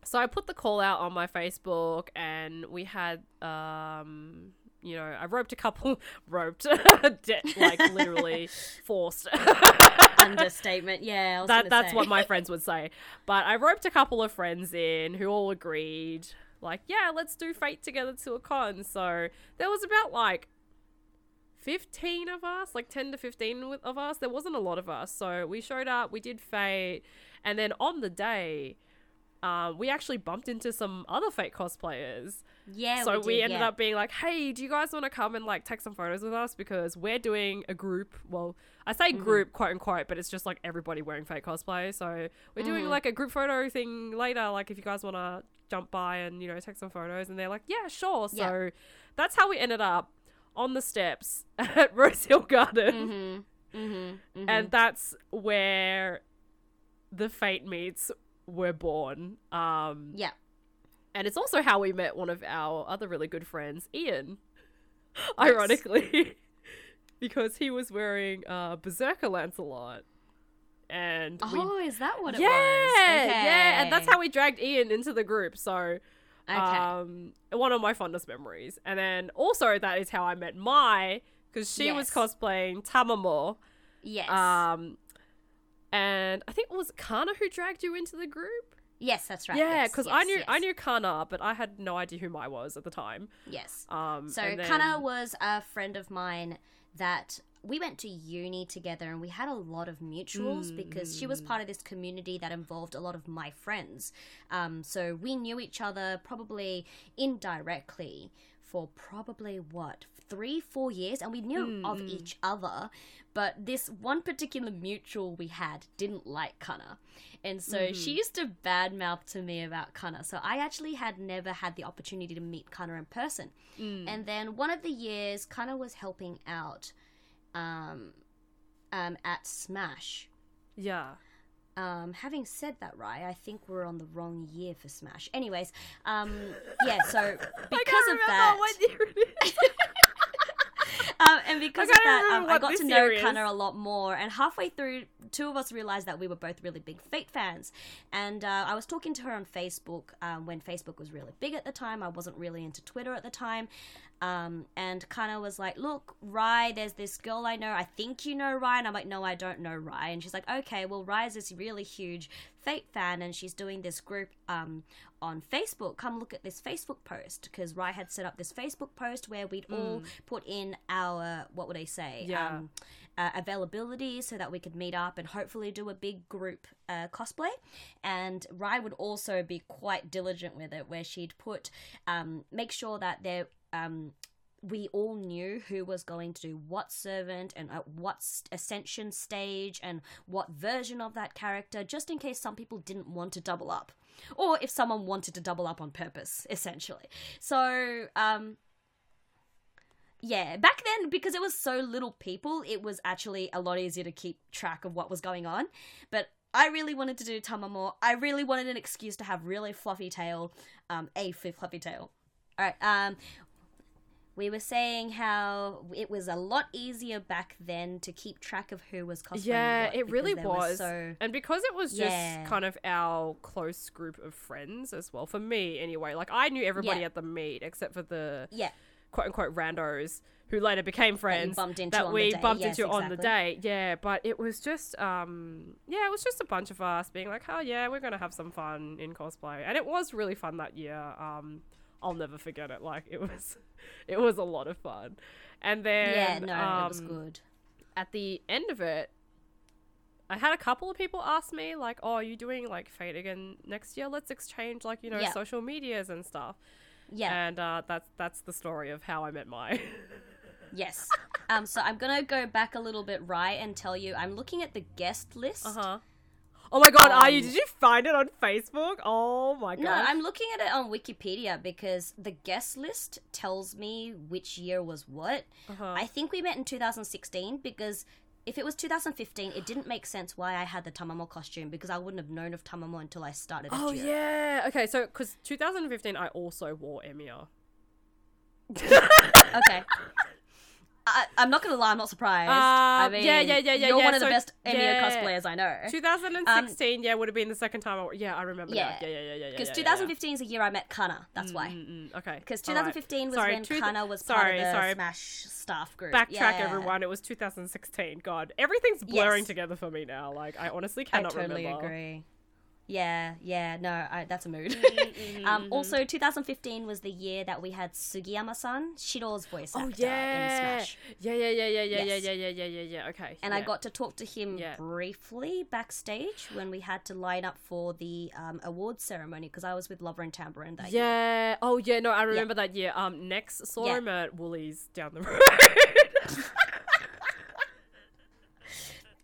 so I put the call out on my Facebook and we had um you know, I roped a couple roped de- like literally forced Understatement. Yeah, I was that that's say. what my friends would say. But I roped a couple of friends in who all agreed, like, yeah, let's do Fate together to a con. So there was about like 15 of us, like 10 to 15 of us. There wasn't a lot of us. So we showed up, we did Fate, and then on the day, uh, we actually bumped into some other Fate cosplayers Yeah. so we, did, ended yeah. up being like, "Hey, do you guys want to come and like take some photos with us because we're doing a group? Well, I say Mm-hmm. group, quote unquote, but it's just like everybody wearing Fate cosplay. So we're doing Mm-hmm. like a group photo thing later. Like if you guys want to jump by and you know take some photos, and they're like, "Yeah, sure." So Yeah. that's how we ended up on the steps at Rosehill Garden, Mm-hmm. Mm-hmm. and that's where the Fate meets were born. Um, yeah. And it's also how we met one of our other really good friends, Ian. Ironically, because he was wearing uh, Berserker Lancelot. And we. Oh, is that what it yeah, was? yeah, yeah, and that's how we dragged Ian into the group. So, Okay. um, one of my fondest memories. And then also that is how I met Mai because she was cosplaying Tamamo. yes. Um, and I think it was Kana who dragged you into the group. Yes, that's right. Yeah, yes, because I yes, knew I knew Kana, but I had no idea who Mai was at the time. Yes. Um, So then- Kana was a friend of mine that we went to uni together and we had a lot of mutuals because she was Mm. part of this community that involved a lot of my friends. Um, so we knew each other probably indirectly for probably what three four years and we knew of Mm, each other but this one particular mutual we had didn't like Kana. And so Mm-hmm. she used to badmouth to me about Kana. So I actually had never had the opportunity to meet Kana in person. Mm. And then one of the years, Kana was helping out um, um, at Smash. yeah. Um, having said that, right, I think we're on the wrong year for Smash. Anyways, um, yeah, so because of that, what year it is. Um, and because of that, um, I got to know. Kana a lot more. And halfway through, two of us realized that we were both really big Fate fans. And uh, I was talking to her on Facebook um, when Facebook was really big at the time. I wasn't really into Twitter at the time. Um, and Kana was like, "Look, Rai, there's this girl I know. I think you know Rai. And I'm like, "No, I don't know Rai. And she's like, "Okay, well, Rai is this really huge Fate fan, and she's doing this group um, on Facebook. Come look at this Facebook post because Rai had set up this Facebook post where we'd all put in our what would I say? Yeah. Um, uh, availability so that we could meet up and hopefully do a big group uh, cosplay. And Rai would also be quite diligent with it, where she'd put um, make sure that there um, we all knew who was going to do what servant and at what ascension stage and what version of that character, just in case some people didn't want to double up. or if someone wanted to double up on purpose, essentially. So, um, yeah, back then, because it was so little people, it was actually a lot easier to keep track of what was going on. But I really wanted to do Tamamo. I really wanted an excuse to have really fluffy tail, um, a fluffy tail. All right, um, we were saying how it was a lot easier back then to keep track of who was cosplaying. Yeah, it really was. So And because it was just Yeah. kind of our close group of friends as well, for me anyway. Like I knew everybody Yeah. at the meet except for the yeah, quote unquote randos who later became friends into that we bumped Yes, into on the exactly. day. Yeah, but it was just um yeah, it was just a bunch of us being like, "Oh yeah, we're going to have some fun in cosplay." And it was really fun that year. Um I'll never forget it. Like it was it was a lot of fun. And then yeah, no, it was um, good. at the end of it, I had a couple of people ask me like, "Oh, are you doing like Fate again next year? Let's exchange like you know Yeah. social medias and stuff." Yeah, And uh, that's that's the story of how I met my. yes. Um, so I'm gonna go back a little bit right and tell you I'm looking at the guest list. uh huh. Oh my god, are you? Um, Did you find it on Facebook? Oh my god. No, I'm looking at it on Wikipedia because the guest list tells me which year was what. Uh-huh. I think we met in 2016 because if it was 2015, it didn't make sense why I had the Tamamo costume because I wouldn't have known of Tamamo until I started. Oh Jiro. yeah. Okay, so because 2015, I also wore Emiya. Okay. I, I'm not gonna lie, I'm not surprised. I Um, mean, yeah, yeah, yeah, yeah, You're yeah, one of the best Emiya yeah. cosplayers I know. 2016, yeah, would have been the second time. I yeah, I remember. Yeah. that. yeah, yeah, yeah, yeah. Because yeah, 2015 is the year I met Kana. That's why. Yeah, yeah. Mm, mm, okay. Because all right. 2015 was Sorry, when two- Kana was sorry, part of the sorry. Smash staff group. Backtrack, everyone. It was 2016. God, everything's blurring Yes. together for me now. Like, I honestly cannot remember. I totally remember. agree. Yeah, yeah, no, I, that's a mood. Mm-hmm, um, also, 2015 was the year that we had Sugiyama-san, Shirou's voice actor Oh in yeah. Smash. yeah, yeah, yeah, yeah, yeah, yeah, Yes. yeah, yeah, yeah, yeah, yeah. Okay. And I got to talk to him Yeah. briefly backstage when we had to line up for the um, awards ceremony because I was with Lover and Tambourine that year. Yeah. Oh yeah. No, I remember that year. Um, next saw Yeah. him at Woolies down the road.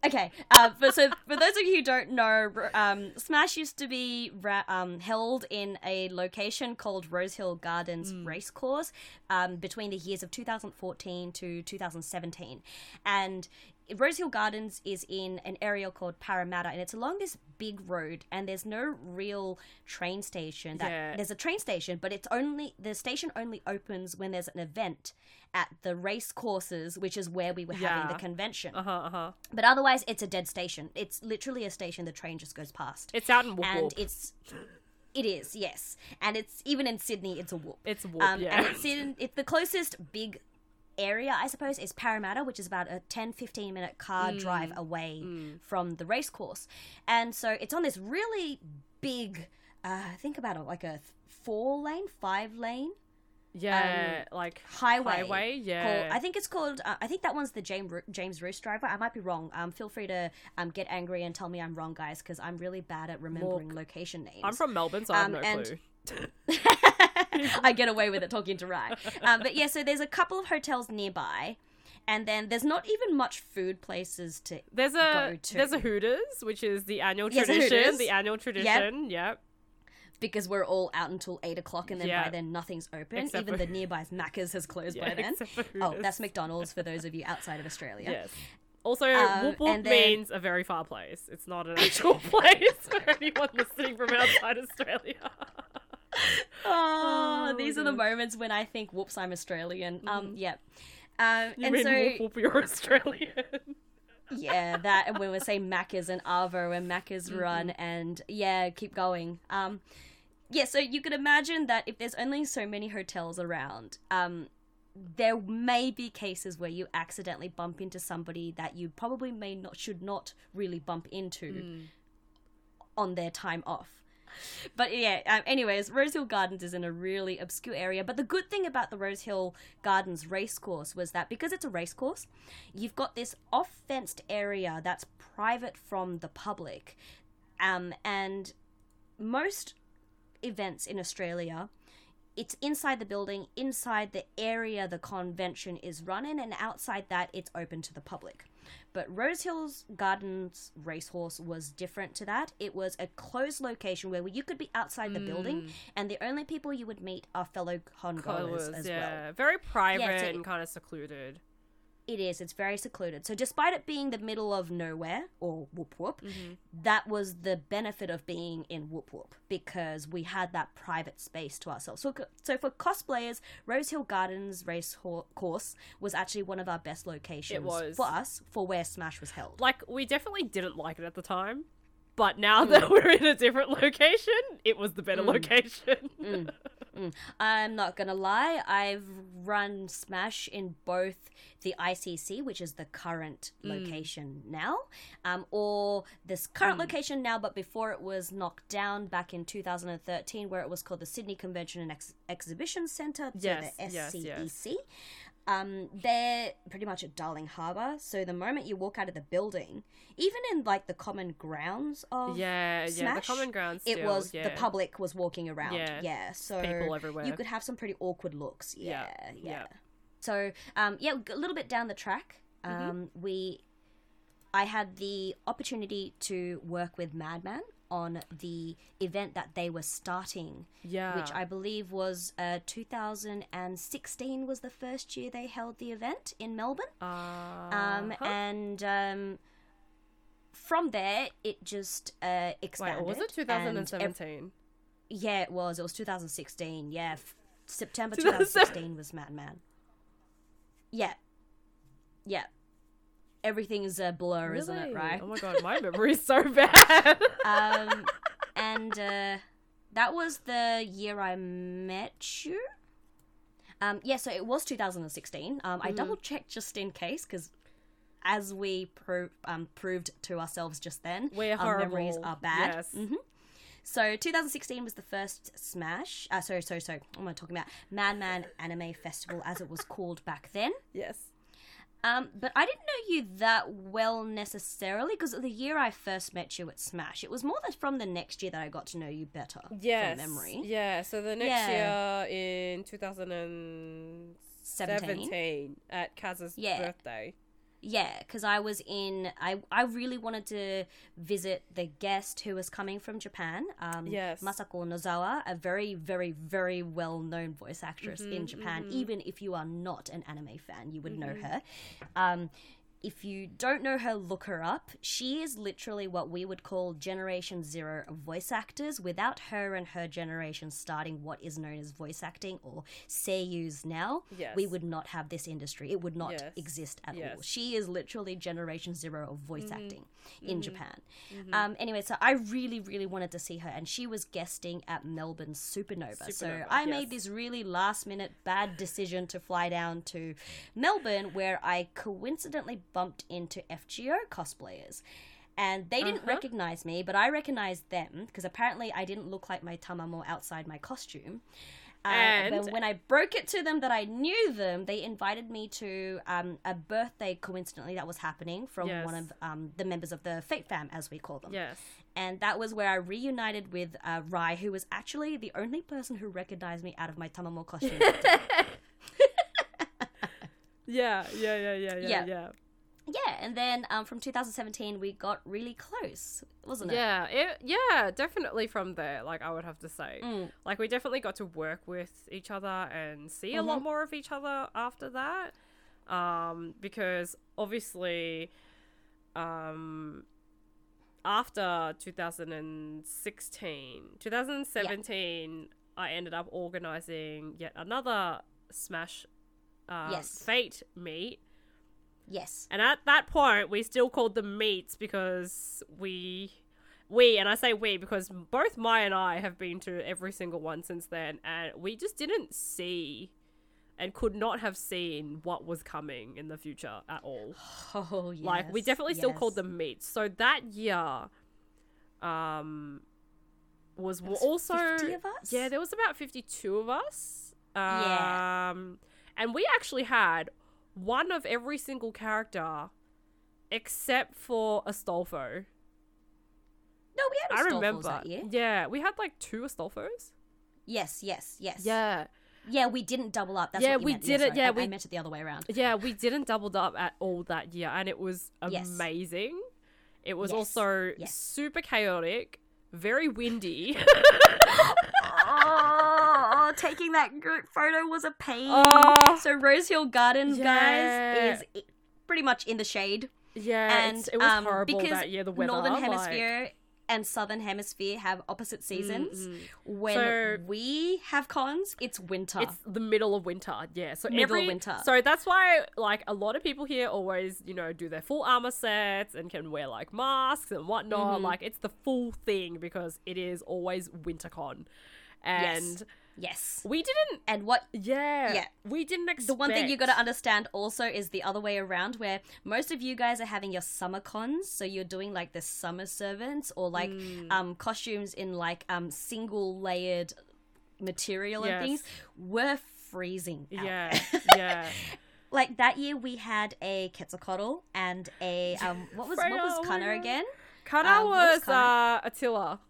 Okay, uh, but so for those of you who don't know, um, Smash used to be ra- um, held in a location called Rosehill Gardens Racecourse um, between the years of 2014 to 2017, and Rosehill Gardens is in an area called Parramatta, and it's along this big road, and there's no real train station. That, Yeah. There's a train station, but it's only the station only opens when there's an event at the race courses, which is where we were having the convention. uh huh. Uh huh. But otherwise, it's a dead station. It's literally a station the train just goes past. It's out in Whoop and it's. It is, yes. And it's even in Sydney, it's a whoop. It's Whoop. Um, yeah. And it's in. It's the closest big area, I suppose, is Parramatta, which is about a 10 15 minute car Mm. drive away from the race course. And so it's on this really big, uh, think about it, like a four lane, five lane yeah. like highway. highway. Yeah. Called, I think it's called. Uh, I think that one's the James Ro- James Ruse driver. I might be wrong. Um, feel free to um get angry and tell me I'm wrong, guys, because I'm really bad at remembering location names. I'm from Melbourne, so I have um, no and- clue. I get away with it talking to Rai. Um, but yeah, so there's a couple of hotels nearby, and then there's not even much food places to. There's a go to. there's a Hooters, which is the annual Yes, tradition. The annual tradition. Yep. Because we're all out until eight o'clock, and then Yeah. by then nothing's open. Except Even for- the nearby Macca's has closed Yeah. by then. Oh, that's McDonald's for those of you outside of Australia. Yes. Also, Um, Whoop Whoop then- means a very far place. It's not an actual place for anyone listening from outside Australia. Oh, Oh, these are the moments when I think, "Whoops, I'm Australian." Um, yeah. Um, You and mean so Whoop Whoop, you're Australian. yeah, that and when we say Macca's and Arvo and Macca's Mm-hmm. run and yeah, keep going. Um, yeah, so you could imagine that if there's only so many hotels around, um, there may be cases where you accidentally bump into somebody that you probably may not should not really bump into Mm. on their time off. But yeah, um, anyways, Rosehill Gardens is in a really obscure area. But the good thing about the Rosehill Gardens racecourse was that because it's a racecourse, you've got this off fenced area that's private from the public. Um, and most events in Australia, it's inside the building, inside the area the convention is run in, and outside that, it's open to the public. But Rose Hills Gardens Racehorse was different to that. It was a closed location where you could be outside the building, mm. and the only people you would meet are fellow congoers as yeah, well. very private Yeah, so- and kind of secluded. It is. It's very secluded. So, despite it being the middle of nowhere or whoop whoop, Mm-hmm. that was the benefit of being in whoop whoop because we had that private space to ourselves. So, so for cosplayers, Rosehill Gardens Race Ho- Course was actually one of our best locations for us for where Smash was held. Like we definitely didn't like it at the time, but now Mm. that we're in a different location, it was the better location. Mm. I'm not gonna lie, I've run Smash in both the ICC, which is the current Mm. location now, um, or this current location now, but before it was knocked down back in 2013, where it was called the Sydney Convention and Ex- Exhibition Centre, so Yes, the yes, yes. Um, they're pretty much at Darling Harbour, so the moment you walk out of the building, even in like the common grounds of yeah, yeah, the Smash, common ground. it was yeah. the public was walking around. Yeah. Yeah, so People everywhere. You could have some pretty awkward looks. Yeah, Yeah, yeah. yeah. So, um, yeah, a little bit down the track, um, Mm-hmm. we, I had the opportunity to work with Madman on the event that they were starting, Yeah, which I believe was uh, 2016 was the first year they held the event in Melbourne. Um, uh-huh. and um, from there, it just uh, expanded. or was it and ev- 2017? yeah, it was. It was 2016. Yeah, F- September 2016 was Madman. Yeah, yeah. Everything's a blur, isn't it? Right. Oh my god, my memory's so bad. um, and uh, that was the year I met you. Um, yeah, so it was 2016. Um, Mm-hmm. I double checked just in case because. As we pro- um, proved to ourselves just then, We're our horrible. memories are bad. Yes. hmm So 2016 was the first Smash. Uh, sorry, sorry, sorry. What am I talking about? Madman Anime Festival, as it was called back then. yes. Um, but I didn't know you that well necessarily because the year I first met you at Smash, it was more than from the next year that I got to know you better Yes. from memory. Yeah. So the next Yeah. year in 2017 Seventeen. at Kaz's Yeah. birthday. Yeah, because I was in. I I really wanted to visit the guest who was coming from Japan. Um, Yes. Masako Nozawa, a very very very well known voice actress Mm-hmm, in Japan. Even if you are not an anime fan, you would know Mm-hmm. her. Um, if you don't know her, look her up. She is literally what we would call Generation Zero voice actors. Without her and her generation starting what is known as voice acting or seiyus now, Yes. we would not have this industry. It would not Yes. exist at all. Yes. Mm-hmm. She is literally Generation Zero of voice acting in Japan. Um, anyway, so I really, really wanted to see her, and she was guesting at Melbourne Supernova. so I made this really last minute bad decision to fly down to Melbourne, where I coincidentally bumped into FGO cosplayers. And they didn't Uh-huh. recognize me, but I recognized them because apparently I didn't look like my Tamamo outside my costume. Uh, And- when I broke it to them that I knew them, they invited me to um, a birthday, coincidentally, that was happening from Yes. one of um, the members of the Fate Fam, as we call them. Yes. And that was where I reunited with uh, Rai, who was actually the only person who recognized me out of my Tamamo costume. Yeah. Yeah. Yeah. Yeah. Yeah. Yeah. Yeah. Yeah, and then um, from 2017, we got really close, wasn't it? Yeah, it, yeah, definitely from there. Like I would have to say, Mm. like we definitely got to work with each other and see a Mm-hmm. lot more of each other after that. Um, because obviously, um, after 2016, 2017, I ended up organizing yet another Smash uh, Yes. Fate meet. Yes. And at that point, we still called them meets because we, we, and I say we because both Mai and I have been to every single one since then, and we just didn't see and could not have seen what was coming in the future at all. Oh, yes. like we definitely still called yes. them meets. So that year, um, was, was also 50 of us? yeah, there was about fifty-two of us. Um, Yeah. and we actually had one of every single character except for Astolfo. No, we had I remember. that year. Yeah, we had like two Astolfos. Yes, yes, yes. Yeah. Yeah, we didn't double up. That's Yeah, we meant. did it, sorry. yeah, I, we- I meant it the other way around. Yeah, we didn't double up at all that year, and it was Yes. amazing. It was Yes. also Yes. super chaotic, very windy. Ah. Oh, taking that group photo was a pain. Oh. So Rosehill Garden, Yeah. guys, is pretty much in the shade. yeah, and it was um, horrible because that year. The weather, Northern like- Hemisphere and Southern Hemisphere have opposite seasons. When So- we have cons, it's winter. It's the middle of winter, yeah. So Middle every, winter. So that's why, like, a lot of people here always, you know, do their full armor sets and can wear like masks and whatnot. Mm-hmm. Like, it's the full thing because it is always WinterCon, and yes. We didn't. And what Yeah, Yeah. we didn't expect the one thing you got to understand also is the other way around, where most of you guys are having your summer cons, so you're doing like the summer servants or like Mm. um, costumes in like um, single layered material Yes. and things. We're freezing. Yeah, yeah. like that year we had a Quetzalcoatl and a um, what was what was oh Kana God. again? Kana Um, was was Kana? uh, Attila.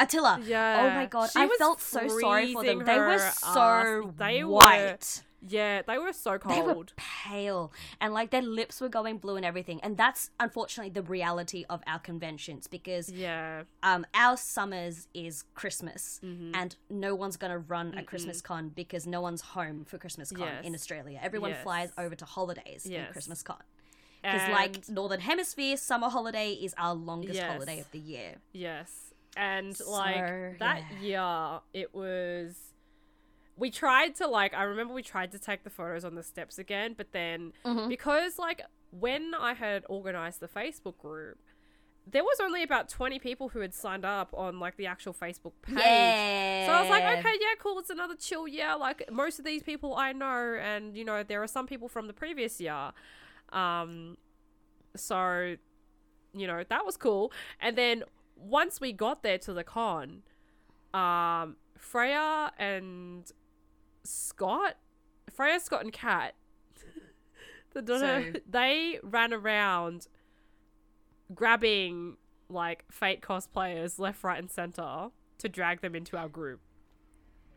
Attila. Yeah. Oh my god, She I felt so sorry for them. They were so ass. They were white. Yeah, they were so cold. They were pale and like their lips were going blue and everything. And that's unfortunately the reality of our conventions because Yeah, um our summers is Christmas Mm-hmm. and no one's going to run a Christmas con because no one's home for Christmas con Yes. in Australia. Everyone Yes. flies over to holidays in Christmas con. Because like Northern Hemisphere summer holiday is our longest Yes. holiday of the year. Yes. And So, like that yeah. year it was we tried to like I remember we tried to take the photos on the steps again, but then Mm-hmm. because like when I had organized the Facebook group, there was only about 20 people who had signed up on like the actual Facebook page. Yeah. So I was like, okay, yeah, cool. It's another chill year. Like most of these people I know, and you know, there are some people from the previous year. Um, so, you know, that was cool. And then once we got there to the con, um, Freya and Scott, Freya, Scott, and Kat, the daughter, So- they ran around grabbing like fate cosplayers left, right, and center to drag them into our group.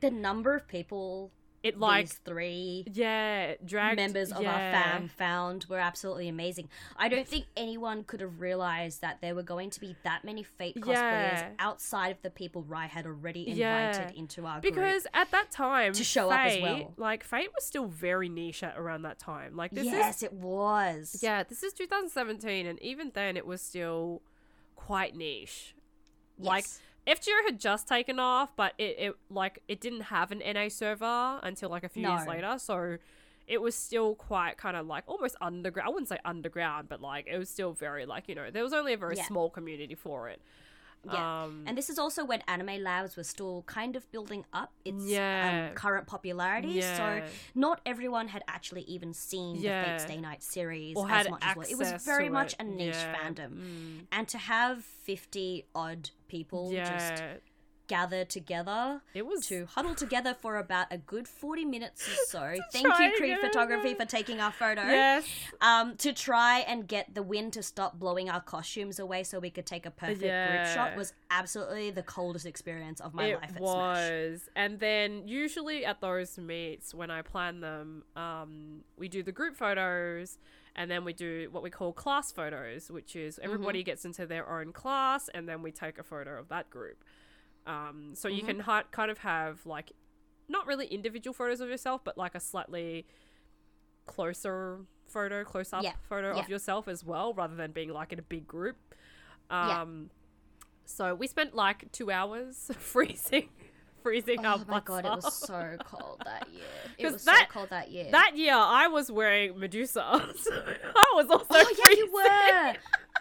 the number of people It like these three yeah, dragged members of our fam found were absolutely amazing. I don't think anyone could have realized that there were going to be that many Fate cosplayers Yeah. outside of the people Rai had already invited Yeah. into our group. Because at that time, To show up as Fate- well. Like Fate was still very niche at around that time. Like this yes, is it was. yeah, this is 2017, and even then it was still quite niche. Like Yes. FGO had just taken off, but it, it like it didn't have an NA server until like a few years later, so it was still quite kind of like almost underground. I wouldn't say underground, but like it was still very like you know there was only a very Yeah. small community for it. Yeah. Um, and this is also when Anime Labs was still kind of building up its Yeah. um, current popularity. Yeah. So not everyone had actually even seen the Fate Stay Night series Or as had much as well. It was very much it. a niche fandom. Mm. And to have 50 odd people just gather together it was to huddle together for about a good 40 minutes or so. Thank you, Creed Photography, for taking our photo. yes, Um, to try and get the wind to stop blowing our costumes away so we could take a perfect group shot was absolutely the coldest experience of my it life at Smash. was. And then usually at those meets, when I plan them, um, we do the group photos, and then we do what we call class photos, which is everybody Mm-hmm. gets into their own class, and then we take a photo of that group. Um, so Mm-hmm. you can ha- kind of have like not really individual photos of yourself, but like a slightly closer photo, close up Yeah, photo yeah. of yourself as well, rather than being like in a big group. Yeah. Um, so we spent like two hours freezing, freezing our Oh my god, it was so cold that year. It was that- so cold that year. That year, I was wearing Medusa. I was also. oh yeah, you freezing. were.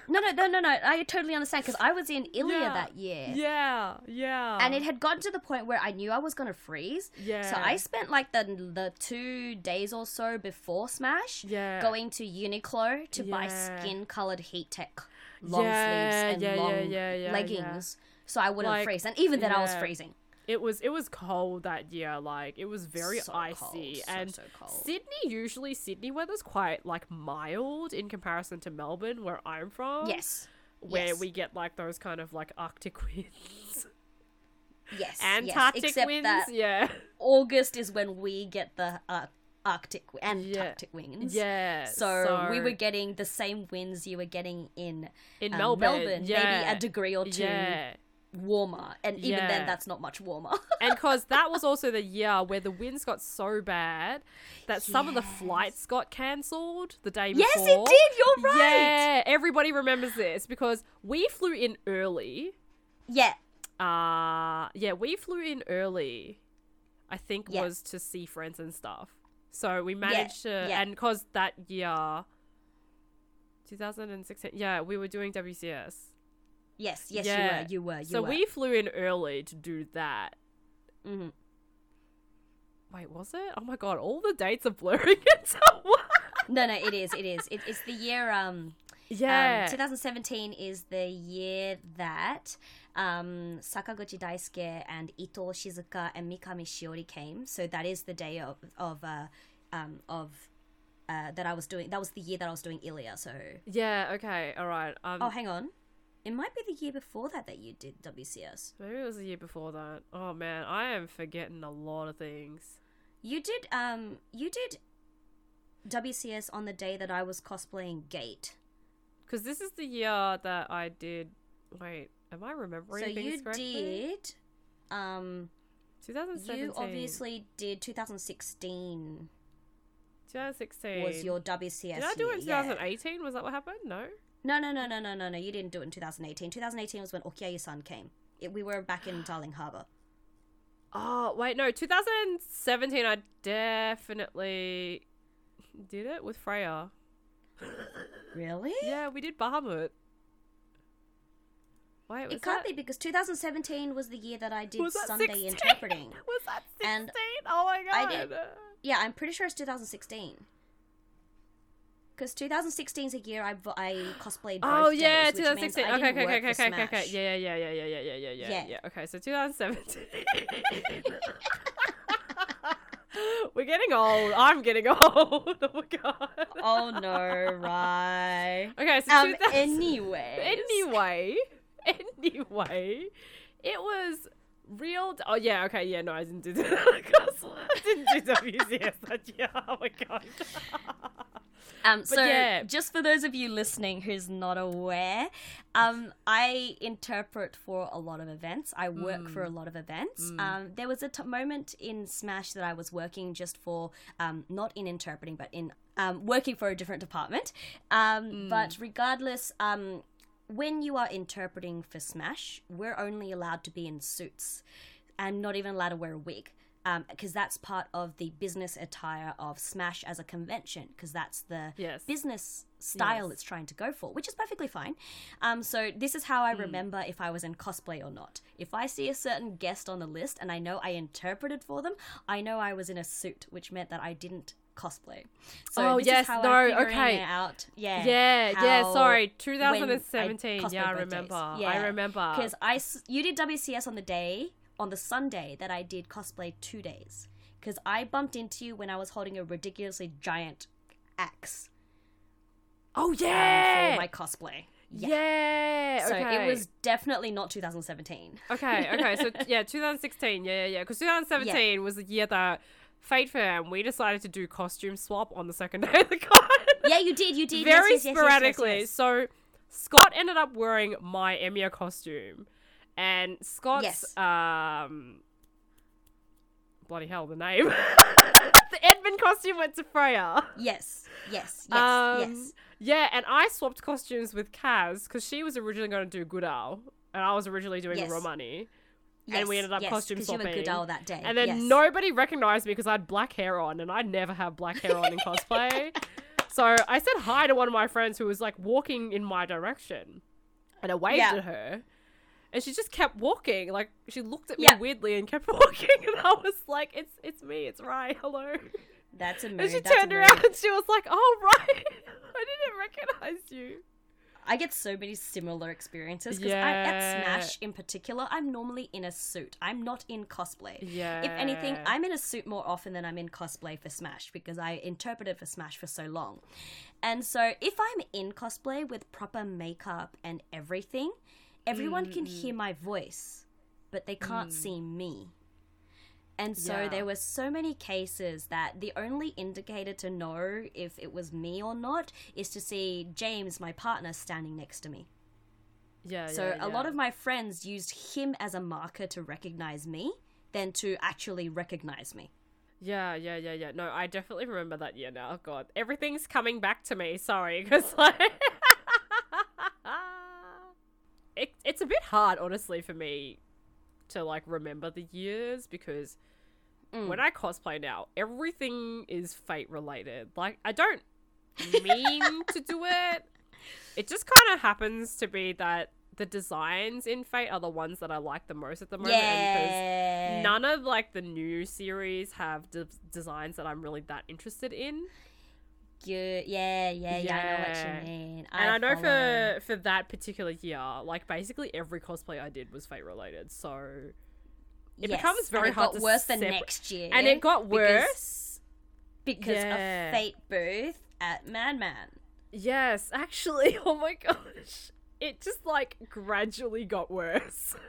No, no, no, no, no. I totally understand because I was in Ilya Yeah. that year. Yeah, yeah. And it had gotten to the point where I knew I was gonna freeze. Yeah. So I spent like the the two days or so before Smash Yeah. going to Uniqlo to buy skin colored heat tech long Yeah, sleeves and yeah, yeah, long yeah, yeah, leggings. So I wouldn't Like, freeze. And even then I was freezing. It was it was cold that year. Like it was very So icy, cold, and so cold. Sydney usually Sydney weather's quite like mild in comparison to Melbourne, where I'm from. Yes. where Yes. we get like those kind of like Arctic winds. Yes, yes, Antarctic except winds. that- Yeah. August is when we get the uh, Arctic and Yeah. Antarctic winds. Yeah. So, we were getting the same winds you were getting in in um, Melbourne. yeah. maybe a degree or two Yeah. Warmer, and even Yeah. then, that's not much warmer. and because that was also the year where the winds got so bad that some of the flights got cancelled the day before. yes, it did. You're right. Yeah, everybody remembers this because we flew in early. Yeah. Uh yeah, we flew in early. I think Yeah. was to see friends and stuff. So we managed to, yeah. and because that year, 2016, yeah, we were doing WCS. Yes. Yes, Yeah. you were. You were. You so were. we flew in early to do that. hmm Wait, was it? Oh my god, all the dates are blurring into one. No, no, it is. It is. It, it's the year. Um, Yeah. um, 2017 is the year that um, Sakaguchi Daisuke and Ito Shizuka and Mikami Shiori came. So that is the day of of uh, um, of uh, that I was doing. That was the year that I was doing Ilya. So yeah, okay, alright. Um, oh, hang on, it might be the year before that that you did WCS. maybe it was the year before that. Oh man, I am forgetting a lot of things. You did um you did WCS on the day that I was cosplaying Gate. Because this is the year that I did. Wait, am I remembering so things you correctly? did um 2017. you obviously did 2016 2016 was your WCS Did I do it in year, yeah. 2018? Was that what happened? No. No, no, no, no, no, no, no. You didn't do it in 2018. 2018 was when Okiayu-san came. It, we were back in Darling Harbour. Oh wait, no. 2017. I definitely did it with Freya. Really? Yeah, we did Bahamut. Wait, was It can't that, be because 2017 was the year that I did Sunday 16? interpreting. Was that 16? And oh my god. I did- Yeah, I'm pretty sure it's 2016. Because 2016 is a year I, I cosplayed Oh yeah, days, which means 2016. I Okay, didn't okay, okay, okay, okay, okay. Yeah, yeah, yeah, yeah, yeah, yeah, yeah, yeah, Yeah. yeah. Okay, so 2017. We're getting old. I'm getting old. Oh my god. Oh no, right. Okay, so Um, 2000 anyway. anyway, anyway, it was real. Oh yeah, okay, yeah, no, I didn't do that. I didn't do WCS that year. Oh my god. Um, so yeah. just for those of you listening who's not aware, um, I interpret for a lot of events. I work for a Mm. lot of events. Um, there was a t- moment in Smash that I was working just for, um, not in interpreting, but in um, working for a different department. Um, Mm. But regardless, um, when you are interpreting for Smash, we're only allowed to be in suits and not even allowed to wear a wig. Because that's part of the business attire of Smash as a convention, because that's the Yes. business style Yes. it's trying to go for, which is perfectly fine. Um, so this is how I Hmm. remember if I was in cosplay or not. If I see a certain guest on the list and I know I interpreted for them, I know I was in a suit, which meant that I didn't cosplay. So Oh, yes, how no, okay. out. Yeah, Yeah, yeah, sorry. when I 2017. cosplayed Yeah, I remember. I remember. because I you did WCS on the day on the Sunday that I did cosplay two days because I bumped into you when I was holding a ridiculously giant axe Oh um, yeah. for my cosplay. Yeah. Yeah. So okay. it was definitely not 2017. Okay, okay. So yeah, 2016. Yeah, yeah, yeah. Because 2017 was the year that Fate Fam we decided to do costume swap on the second day of the con. Yeah, you did. You did. Very yes, yes, yes, yes, yes, sporadically. yes. So Scott ended up wearing my Emiya costume, and Scott's Yes. um. Bloody hell, the name. the Edmund costume went to Freya. Yes. Yes. Yes. Um, yes. Yeah, and I swapped costumes with Kaz because she was originally going to do Goodall, and I was originally doing Yes. Romani. Yes. we ended up yes, costume 'cause you were swapping. Goodall that day. And then yes. nobody recognized me because I had black hair on, and I never have black hair on in cosplay. So I said hi to one of my friends who was like walking in my direction, and I waved Yeah. at her, and she just kept walking. Like she looked at me Yeah. weirdly and kept walking, and I was like, "It's it's me, it's Rai, hello." That's a mood. And she that's turned around and she was like, "Oh right, I didn't recognize you." I get so many similar experiences because Yeah. at Smash in particular, I'm normally in a suit. I'm not in cosplay. Yeah. If anything, I'm in a suit more often than I'm in cosplay for Smash because I interpreted for Smash for so long. And so if I'm in cosplay with proper makeup and everything, everyone can mm-hmm. hear my voice but they can't mm. see me. And so Yeah. there were so many cases that the only indicator to know if it was me or not is to see James, my partner, standing next to me. Yeah. So yeah, a lot of my friends used him as a marker to recognize me than to actually recognize me. Yeah, yeah, yeah, yeah. No, I definitely remember that year now. God, everything's coming back to me. Sorry, because like, it, it's a bit hard, honestly, for me to like remember the years because Mm. when I cosplay now, everything is fate related. Like, I don't mean to do it. It just kind of happens to be that the designs in Fate are the ones that I like the most at the moment. Yeah. none of like the new series have de- designs that I'm really that interested in. Good. Yeah, yeah, yeah, I know what you mean. and I know follow. for for that particular year, like basically every cosplay I did was fate related. So it Yes, becomes very and it hard got to worse the separ- next year. and it got because- worse. because Yeah. of Fate booth at Madman. Yes, actually. Oh my gosh. It just like gradually got worse.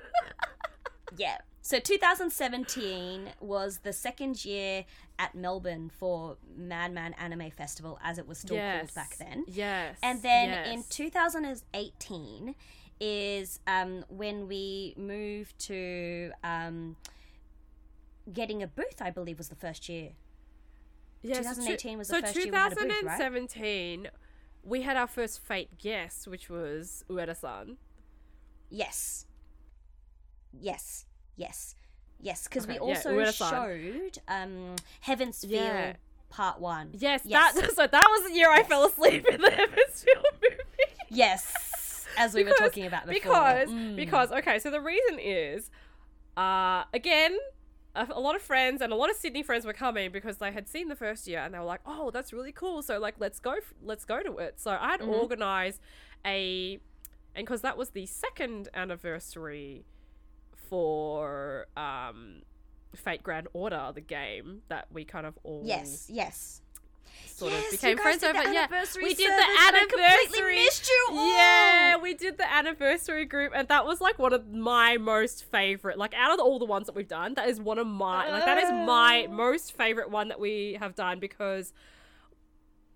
Yeah. So 2017 was the second year at Melbourne for Madman Anime Festival, as it was still yes. called back then. Yes. And then in 2018 is um, when we moved to um, getting a booth. I believe was the first year. Yeah, so 2018 two- was the so first year we had a booth, right? 2017, we had our first fate guest, which was Ueda-san. Yes. Yes. Yes. Yes. Because we Okay, yeah, also Ueda-san. showed um, Heaven's Feel Yeah. Part One. Yes, Yes. that so that was the year I fell asleep in the Hemisphere movie. Yes. As we were talking about before. because Mm. because okay, so the reason is, uh, again, a, a lot of friends and a lot of Sydney friends were coming because they had seen the first year and they were like, oh, that's really cool. So like, let's go, f- let's go to it. So I had Mhm. organized a, and because that was the second anniversary for um, Fate Grand Order, the game that we kind of all Yes. Yes. sort yes, of became friends over. Yeah, we did the and I completely anniversary. missed you all. Yeah, we did the anniversary group, and that was like one of my most favorite. Like out of all the ones that we've done, that is one of my like that is my Oh. most favorite one that we have done because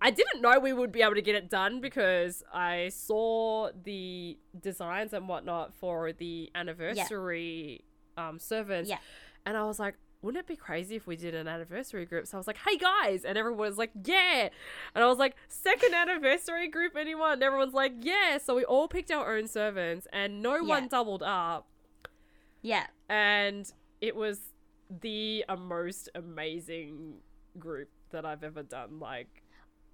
I didn't know we would be able to get it done because I saw the designs and whatnot for the anniversary um servants, Yeah. and I was like. Wouldn't it be crazy if we did an anniversary group? So I was like, "Hey guys!" and everyone was like, "Yeah!" And I was like, second anniversary group, anyone? And everyone's like, yeah. So we all picked our own servants and no Yeah. one doubled up. Yeah. And it was the most amazing group that I've ever done. Like,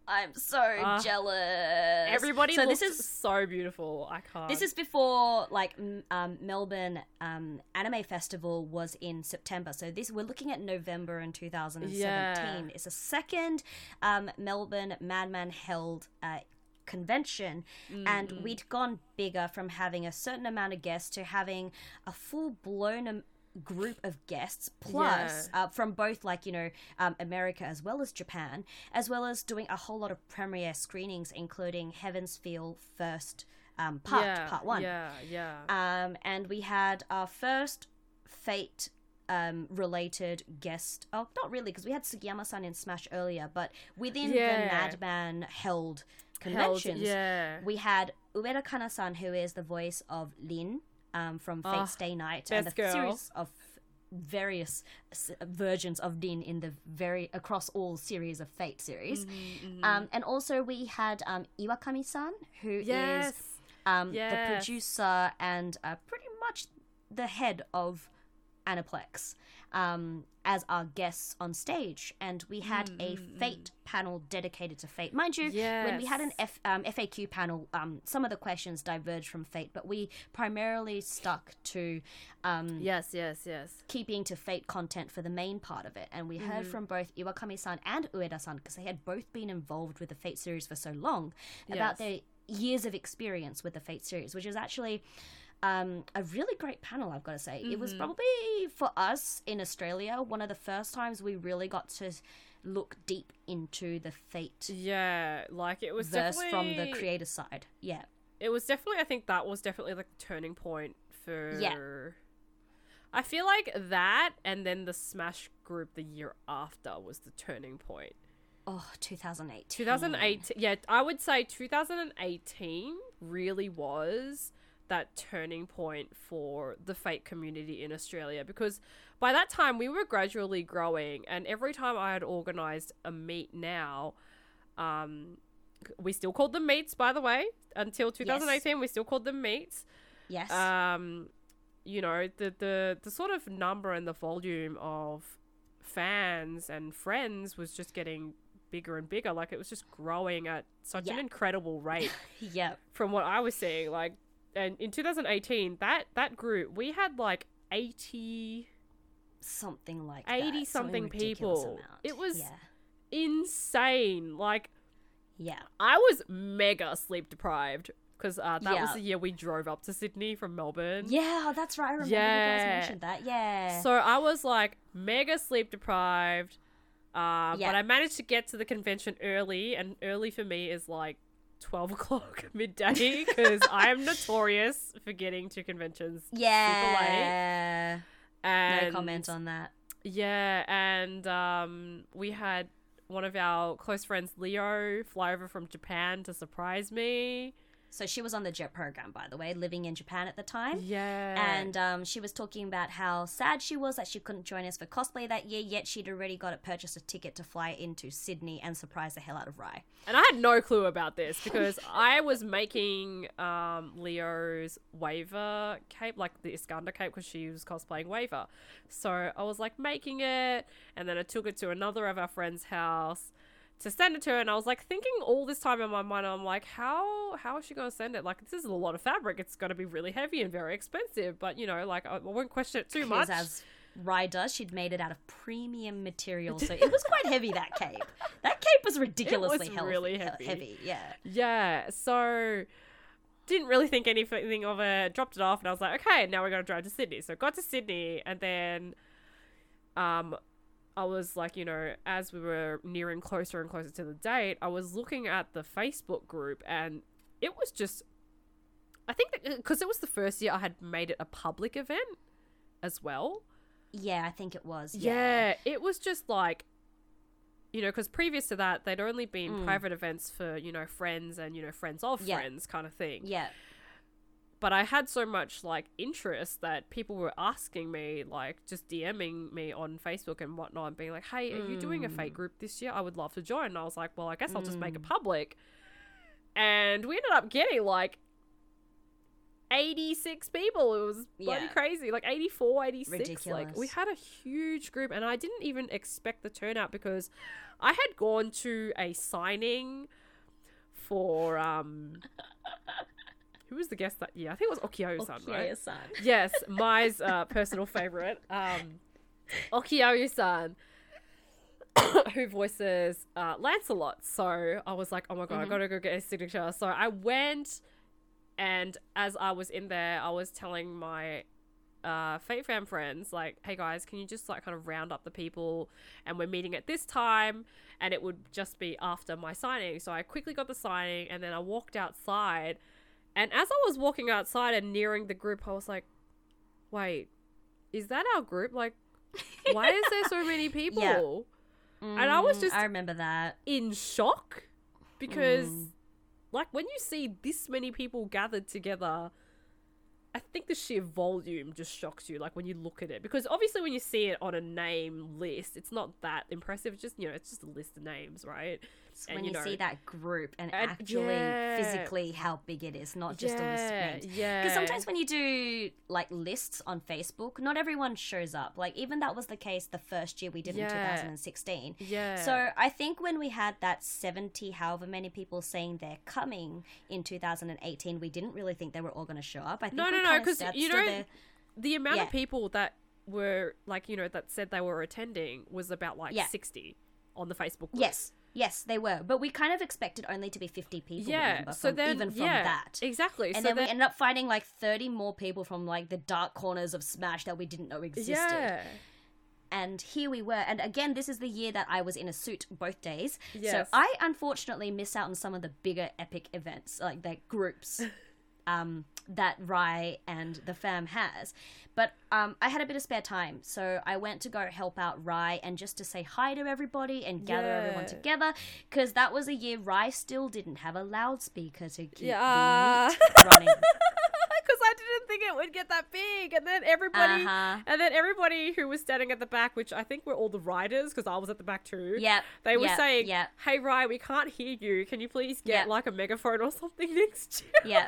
I'm so Ah. jealous. everybody So this is so beautiful. I can't. This is before like um, Melbourne um, Anime Festival was in September. So this we're looking at November in 2017. Yeah. It's a second um, Melbourne Madman held uh, convention, and we'd gone bigger from having a certain amount of guests to having a full blown. Group of guests plus uh, from both like you know um, america as well as japan as well as doing a whole lot of premiere screenings including heaven's feel first um, part yeah, part one Yeah, yeah. um, and we had our first fate um, related guest. Oh, not really, because we had Sugiyama-san in Smash earlier, but within the Madman held Held- conventions, yeah. we had Ueda Kana-san, who is the voice of Rin um, from Fate Ah, Stay Night, and the girl. series of various versions of Rin in the very across all series of Fate series. Mm-hmm, Um, and also we had um, Iwakami-san, who is yes. um, the producer and uh, pretty much the head of Aniplex um, as our guests on stage. And we had a Fate panel dedicated to Fate. Mind you, when we had an F, um, FAQ panel, um, some of the questions diverged from Fate, but we primarily stuck to um, Yes, yes, yes. keeping to Fate content for the main part of it. And we Mm-hmm. heard from both Iwakami-san and Ueda-san because they had both been involved with the Fate series for so long about Yes. their years of experience with the Fate series, which is actually um, a really great panel, I've got to say. It Mm-hmm. was probably for us in Australia one of the first times we really got to look deep into the Fate Yeah, like it was verse definitely from the creator side. Yeah. It was definitely. I think that was definitely like the turning point for. Yeah. I feel like that and then the Smash group the year after was the turning point. Oh, 2008. 2018 yeah i would say 2018 really was that turning point for the Fate community in australia because by that time we were gradually growing and every time i had organized a meet now um we still called them meets by the way. Until 2018 we still called them meets. Yes. um you know the the the sort of number and the volume of fans and friends was just getting bigger and bigger. Like it was just growing at such an incredible rate yep. from what i was seeing. Like and in 2018 that that group we had like 80 Something like 80 that. something people. amount. It was- Yeah. insane like Yeah. i was mega sleep deprived because uh, that was the year we drove up to sydney from melbourne Yeah, that's right. I remember you Yeah. guys mentioned that. Yeah. So I was like mega sleep deprived. Uh, Yeah. But I managed to get to the convention early, and early for me is like 12 o'clock midday because I am notorious for getting to conventions yeah. And No comment on that. Yeah, and um, we had one of our close friends, Leo, fly over from Japan to surprise me. So she was on the JET program, by the way, living in Japan at the time. Yeah. And um, she was talking about how sad she was that she couldn't join us for cosplay that year, yet she'd already got it purchased a ticket to fly into Sydney and surprise the hell out of Rai. And I had no clue about this because I was making um, Leo's Waver cape, like the Iskander cape, because she was cosplaying Waver. So I was like making it, and then I took it to another of our friends' house to send it to her. And I was like thinking all this time in my mind, I'm like, how how is she going to send it? Like this is a lot of fabric. It's going to be really heavy and very expensive. But you know, like I, I won't question it too much. As Rai does, she'd made it out of premium material, so it was quite heavy, that cape. That cape was ridiculously healthy, really he- heavy. heavy. Yeah. Yeah, so didn't really think anything of it. Dropped it off, and I was like, okay, now we're gonna drive to Sydney. So got to Sydney, and then, um, I was like, you know, as we were nearing closer and closer to the date, I was looking at the Facebook group, and it was just, I think because it was the first year I had made it a public event as well. Yeah, I think it was. Yeah, Yeah. it was just like, you know, because previous to that, they'd only been Mm. private events for, you know, friends and, you know, friends of Yeah. friends kind of thing. Yeah. But I had so much, like, interest that people were asking me, like, just DMing me on Facebook and whatnot, and being like, hey, are you doing a Mm. Fate group this year? I would love to join. And I was like, well, I guess I'll just make it public. And we ended up getting, like, 86 people. It was bloody Yeah. crazy. Like 84, 86. Like we had a huge group and I didn't even expect the turnout because I had gone to a signing for um who was the guest that year? I think it was Okiayu-san, right? Yes, Mai's uh, personal favorite, um, Okiayu-san, who voices uh, Lancelot. So I was like, oh my god, I Mhm. gotta go get his signature. So I went, and as I was in there, I was telling my uh, Fate Fam friends, like, hey guys, can you just like kind of round up the people, and we're meeting at this time, and it would just be after my signing. So I quickly got the signing, and then I walked outside. And as I was walking outside and nearing the group, I was like, wait, is that our group? Like, why is there so many people? And I was Mm, just- I remember that. In shock. Because, Mm. like, when you see this many people gathered together, I think the sheer volume just shocks you, like, when you look at it. Because obviously, when you see it on a name list, it's not that impressive. It's just, you know, it's just a list of names, right? It's and when you know- see that group and, And- actually yeah. physically how big it is, not just a list of yeah, names. yeah. Because sometimes when you do like lists on Facebook, not everyone shows up. Like even that was the case the first year we did Yeah. in 2016. Yeah. So I think when we had that 70, however many people saying they're coming in 2018, we didn't really think they were all going to show up. I think No, no, no, kinda 'cause sat you know- there. the amount Yeah. of people that were like you know that said they were attending was about like Yeah. 60 on the facebook group. Yes, yes, they were. But we kind of expected only to be 50 people. yeah remember, so from- then even from yeah, that. exactly And so then, then we ended up finding like 30 more people from like the dark corners of Smash that we didn't know existed. yeah And here we were. And again, this is the year that I was in a suit both days. So I unfortunately missed out on some of the bigger epic events, like the groups. um, that Rai and the fam has. But um, I had a bit of spare time, so I went to go help out Rai and just to say hi to everybody and gather everyone together because that was a year Rai still didn't have a loudspeaker to keep Yeah. the running. Because I didn't think it would get that big, and then everybody, Uh-huh. and then everybody who was standing at the back, which I think were all the riders, because I was at the back too. Yeah, They were yep, saying, Yep. "Hey, Rai, we can't hear you. Can you please get Yep. like a megaphone or something next year?" yeah.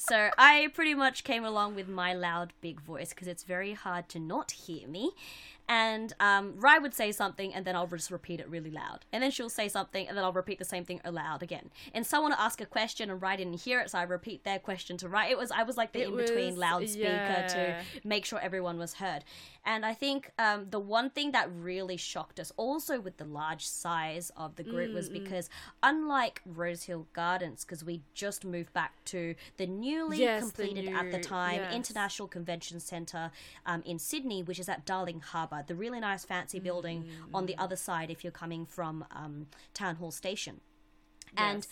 So I pretty much came along with my loud big voice because it's very hard to not hear me. And um, Rai would say something, and then I'll just repeat it really loud. And then she'll say something, and then I'll repeat the same thing aloud again. And someone will ask a question, and Rai didn't hear it, so I repeat their question to Rai. It was I was like the It in between was- loudspeaker yeah. to make sure everyone was heard. And I think um, the one thing that really shocked us, also with the large size of the group, Mm, was because unlike Rosehill Gardens, because we just moved back to the newly Yes, the completed at the time yes. International Convention Centre um, in Sydney, which is at Darling Harbour, the really nice fancy building on Mm. the other side if you're coming from um, Town Hall Station. And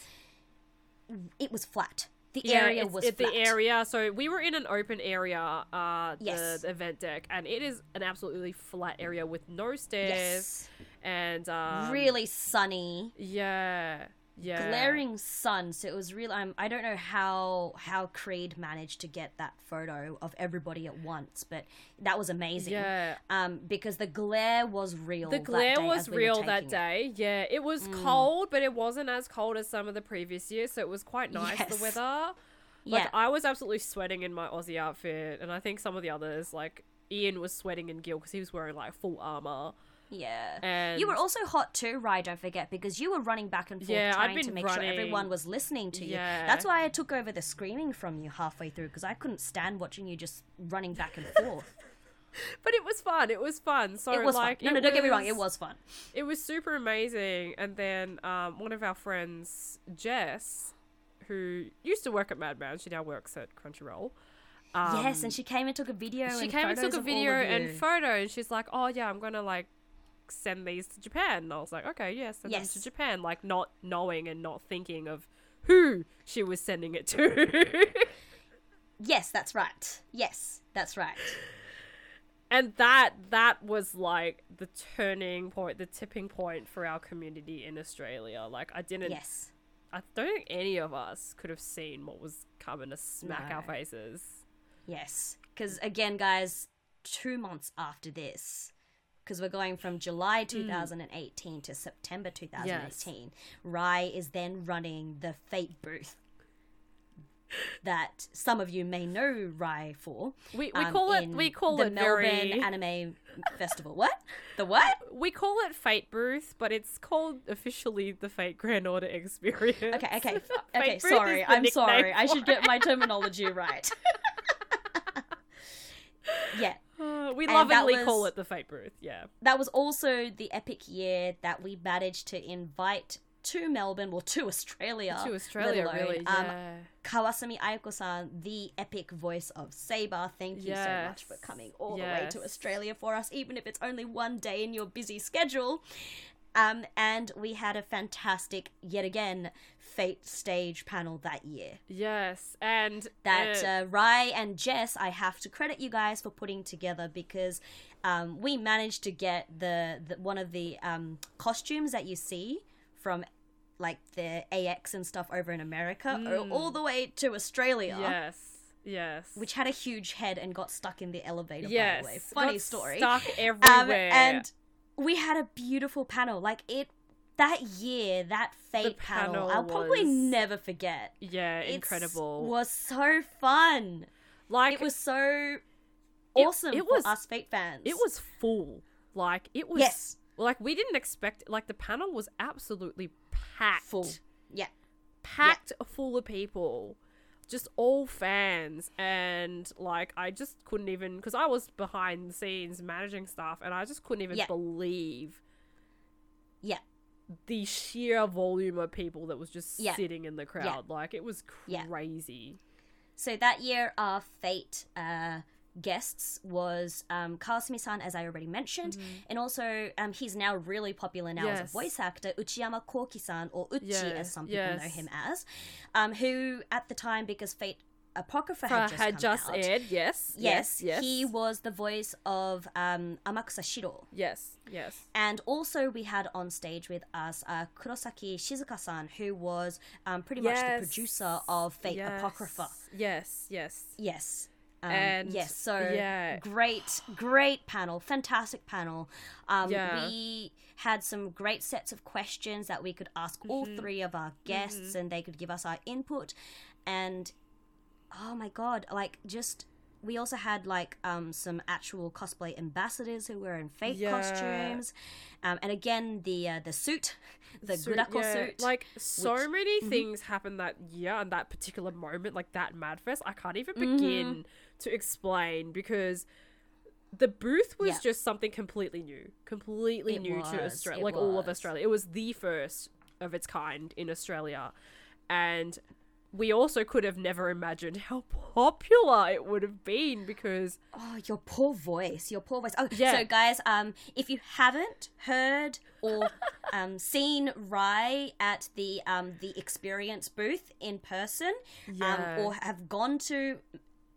it was flat. The Yeah, area it's- was it- flat. the area. So we were in an open area, uh, the, Yes. the event deck, and it is an absolutely flat area with no stairs Yes. and um, really sunny. yeah, yeah, glaring sun so it was real um, i don't know how how creed managed to get that photo of everybody at once but that was amazing Yeah, um because the glare was real the glare day was we real that taking it. Mm. day. Yeah, it was cold, but it wasn't as cold as some of the previous years, so it was quite nice Yes. the weather. Like yeah I was absolutely sweating in my Aussie outfit, and I think some of the others, like Ian, was sweating in Gil because he was wearing like full armor. Yeah And you were also hot too Rai, don't forget because you were running back and forth Yeah, trying to make sure everyone was listening to you Yeah. that's why i took over the screaming from you halfway through because i couldn't stand watching you just running back and forth but it was fun. It was fun. So it was like, fun no no don't get me wrong it was fun It was super amazing. And then um, one of our friends, Jess, who used to work at Madman, she now works at Crunchyroll. Um, yes and she came and took a video she came and took a video and photo, and she's like, "Oh yeah, I'm gonna like send these to Japan." And I was like, "Okay, yeah, send Yes. them to Japan." Like not knowing and not thinking of who she was sending it to. Yes, that's right. Yes, that's right. and that that was like the turning point, the tipping point for our community in Australia. Like I didn't Yes. I don't think any of us could have seen what was coming to smack our faces. Yes. Because again, guys, two months after this, because we're going from July 2018 to September 2018, Rai is then running the Fate booth that some of you may know Rai for. We we um, call it we call the it Melbourne very Anime Festival. What? The what? we call it Fate Booth, but it's called officially the Fate Grand Order Experience. Okay, okay, Fate okay. Booth Sorry, I'm sorry. I should get my terminology right. yeah, Uh, we And lovingly call it the Fate Booth. Yeah. that was also the epic year that we managed to invite to Melbourne, well, to Australia. to Australia, alone, really. um, Yeah. Kawasumi Ayako-san, the epic voice of Saber. Thank you so much for coming all the way to. Australia for us, even if it's only one day in your busy schedule. Um, and we had a fantastic, yet again, Fate stage panel that year. yes, and That uh, uh, Rai and Jess, I have to credit you guys for putting together because um, we managed to get the, the one of the um, costumes that you see from like the AX and stuff over in America Mm. all the way to Australia. yes, yes, which had a huge head and got stuck in the elevator. yes, by the way, funny got story. Stuck Um, everywhere, and we had a beautiful panel. Like it that year, that fate panel, panel I'll probably was never forget. yeah, It's- incredible. Was so fun. like It was so awesome it for was- us fate fans. it was full. Like it was. yes, Like we didn't expect. Like the panel was absolutely packed. full. Yeah, packed full of people just all fans and like i just couldn't even because i was behind the scenes managing stuff and i just couldn't even Yeah. believe yeah, the sheer volume of people that was just Yeah. sitting in the crowd. Like it was Yeah. crazy. So that year, our fate uh, guests was um, Kawasumi-san, as I already mentioned, and also um, he's now really popular now as a voice actor, Uchiyama Koki-san, or Uchi Yeah, as some people know him as, um, who at the time, because Fate Apocrypha had just, had just aired. Yes. Yes, Yes. he was the voice of um, Amakusa Shiro. Yes. Yes. And also, we had on stage with us uh, Kurosaki Shizuka-san, who was um, pretty much the producer of Fate yes. Apocrypha. Yes. Yes. Yes. Um, And- yes, so yeah. great, great panel, fantastic panel. Um, Yeah. We had some great sets of questions that we could ask all Mm-hmm. three of our guests, and they could give us our input. And oh my god, like just we also had like um, some actual cosplay ambassadors who were in Fate Yeah. costumes, um, and again the uh, the suit, the Suit, Gudako yeah, suit. Like so which- many Mhm. things happened that year and that particular moment, like that Madfest. I can't even Mm-hmm. begin to explain because the booth was Yeah. just something completely new, completely It new to Australia, like all of. Australia. It was the first of its kind in Australia, and we also could have never imagined how popular it would have been because Oh, your poor voice, your poor voice. Oh, Yeah. so guys, um, if you haven't heard or um, seen Rai at the um, the Experience booth in person, Yeah. um, or have gone to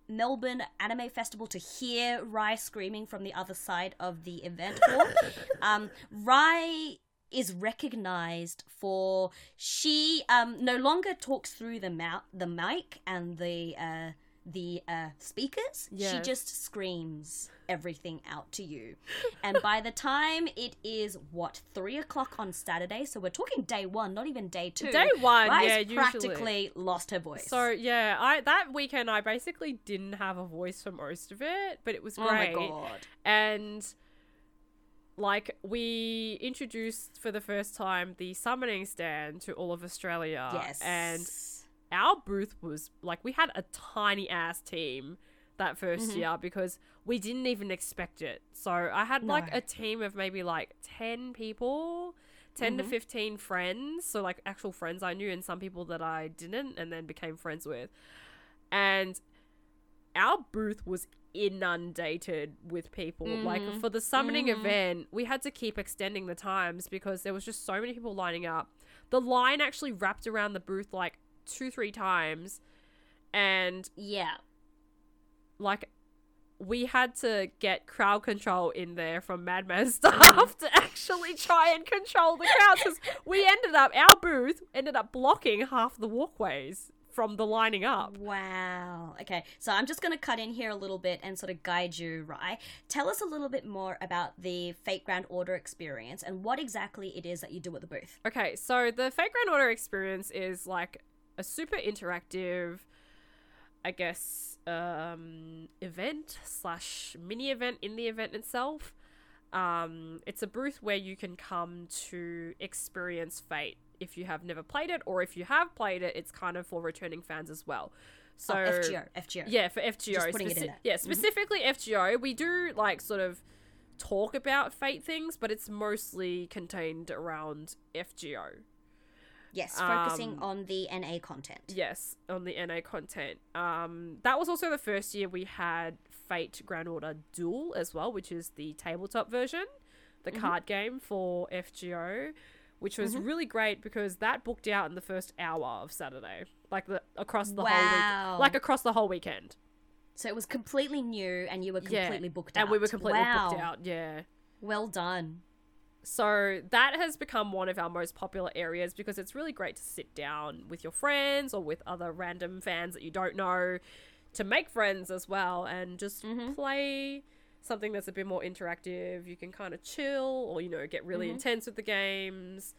Melbourne Anime Festival to hear Rai screaming from the other side of the event hall, um, Rai is recognized for she um no longer talks through the mouth the mic and the uh the uh speakers. She just screams everything out to you. And by the time it is what three o'clock on saturday so we're talking day one not even day two Day one, Rai's yeah, usually. practically lost her voice. So yeah, I that weekend I basically didn't have a voice for most of it, but it was oh my great. god. And like we introduced for the first time the summoning stand to all of Australia. yes And our booth was like we had a tiny ass team that 1st Mm-hmm. year because we didn't even expect it. So I had like a team of maybe like 10 people, 10 to Mhm. 15 friends. So like actual friends I knew and some people that I didn't and then became friends with. And our booth was inundated with people. Like Mhm. for the summoning Mhm. event, we had to keep extending the times because there was just so many people lining up. The line actually wrapped around the booth like two, three times. And yeah like we had to get crowd control in there from Madman staff to actually try and control the crowds because we ended up our booth ended up blocking half the walkways from the lining up. Wow. Okay, so I'm just going to cut in here a little bit and sort of guide you, Rai. Tell us a little bit more about the Fate Grand Order experience and what exactly it is that you do at the booth. Okay, so the Fate Grand Order experience is like a super interactive, I guess, um, event slash mini event in the event itself. Um, it's a booth where you can come to experience Fate if you have never played it, or if you have played it, it's kind of for returning fans as well. So oh, FGO, FGO. yeah, for FGO. Just putting it in there. Yeah, Mhm. specifically FGO. We do like sort of talk about fate things, but it's mostly contained around FGO. Yes, focusing Um, on the NA content. Yes, on the NA content. Um, that was also the first year we had Fate Grand Order Duel as well, which is the tabletop version, the Mhm. card game for FGO, which was Mhm. really great because that booked out in the first hour of Saturday, like the across the whole week, like across the whole weekend. So it was completely new and you were Yeah, completely booked out. and we were completely wow. booked out. Yeah. Well done. So that has become one of our most popular areas because it's really great to sit down with your friends or with other random fans that you don't know to make friends as well and just Mhm. play something that's a bit more interactive. You can kind of chill or you know get really Mhm. intense with the games.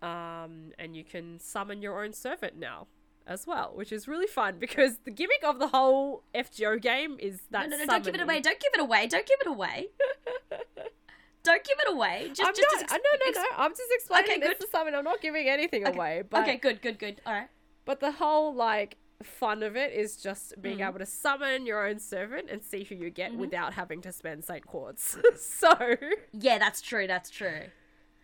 Um, and you can summon your own servant now as well, which is really fun because the gimmick of the whole FGO game is that no, no, no, don't give it away. Don't give it away. Don't give it away. don't give it away. Just, I'm just, not, just uh, no, no, no. I'm just explaining Okay, this good. to someone. I'm not giving anything Okay, away. But, okay, good, good, good. All right. but the whole like fun of it is just being Mhm. able to summon your own servant and see who you get Mhm. without having to spend Saint Quartz. so Yeah, that's true. That's true.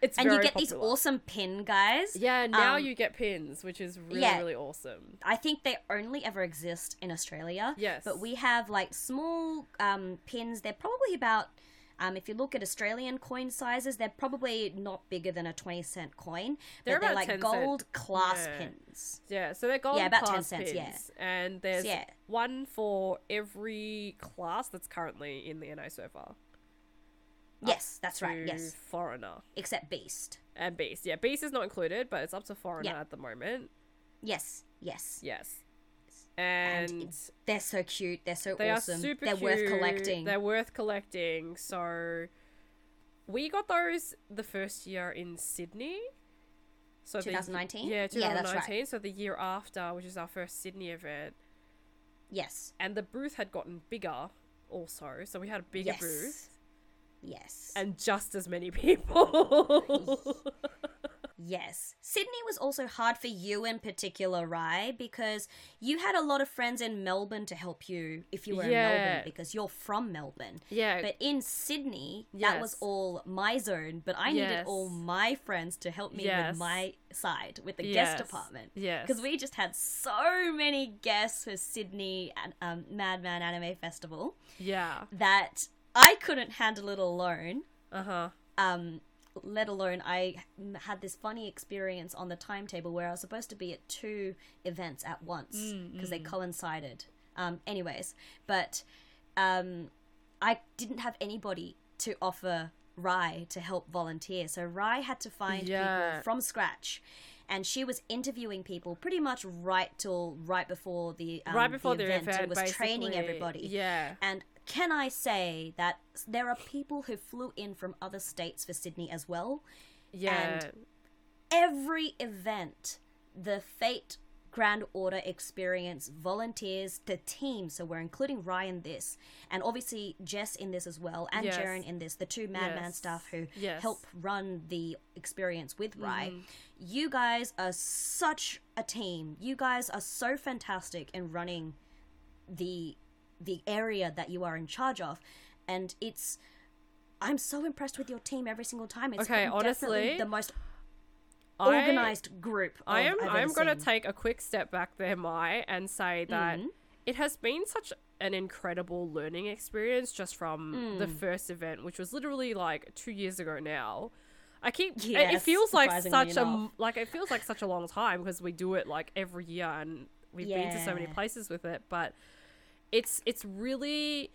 it's and you get these awesome pin guys. Yeah, now um, you get pins, which is really yeah. really awesome. I think they only ever exist in Australia. Yes, But we have like small um, pins. They're probably about Um, if you look at Australian coin sizes, they're probably not bigger than a 20 cent coin. They're they're like 10 cent. gold class Yeah. pins. Yeah, so they're gold Yeah, about 10 class cents, yeah. and there's yeah. one for every class that's currently in the NA so far. Yes, that's right. Yes. foreigner Except Beast. and beast. Yeah, beast is not included, but it's up to foreigner Yeah. at the moment. Yes. Yes. Yes, And and, it's- They're so cute. They're so they awesome. are super They're cute. worth collecting. They're worth collecting. So we got those the first year in Sydney. So the- 2019? yeah, Yeah, 2019. that's right. So the year after, which is our first Sydney event, Yes. and the booth had gotten bigger also. So we had a bigger Yes. booth Yes. and just as many people. Yes. Sydney was also hard for you in particular, right? Because you had a lot of friends in Melbourne to help you if you were in Melbourne because you're from Melbourne. yeah, But in Sydney, that was all my zone, but I needed Yes. all my friends to help me Yes. with my side, with the Yes. guest department. Yes. Because we just had so many guests for Sydney and um, Madman Anime Festival yeah. that I couldn't handle it alone Uh huh. um let alone I had this funny experience on the timetable where I was supposed to be at two events at once Mm, because they coincided. Um, anyways, but um, I didn't have anybody to offer Rai to help volunteer, so Rai had to find Yeah. people from scratch. And she was interviewing people pretty much right till right before the um, right before the, event, event, and was training everybody. Yeah. And can I say that there are people who flew in from other states for Sydney as well? Yeah. And every event, the Fate Grand Order experience volunteers, the team, so we're including Ryan this, and obviously Jess in this as well, and Yes. Jaren in this, the two Madman Yes. staff who Yes. help run the experience with Rai. Mm-hmm. You guys are such a team. You guys are so fantastic in running the the area that you are in charge of and it's i'm so impressed with your team every single time it's Okay, definitely honestly, the most I- organized group I am I've I am going to take a quick step back there, Mai, and say that Mhm. it has been such an incredible learning experience just from the Mm. first event, which was literally like two years ago now. I keep it- it feels like such a like it feels like such a long time because we do it like every year and we've been to so many places with it, but it's it's really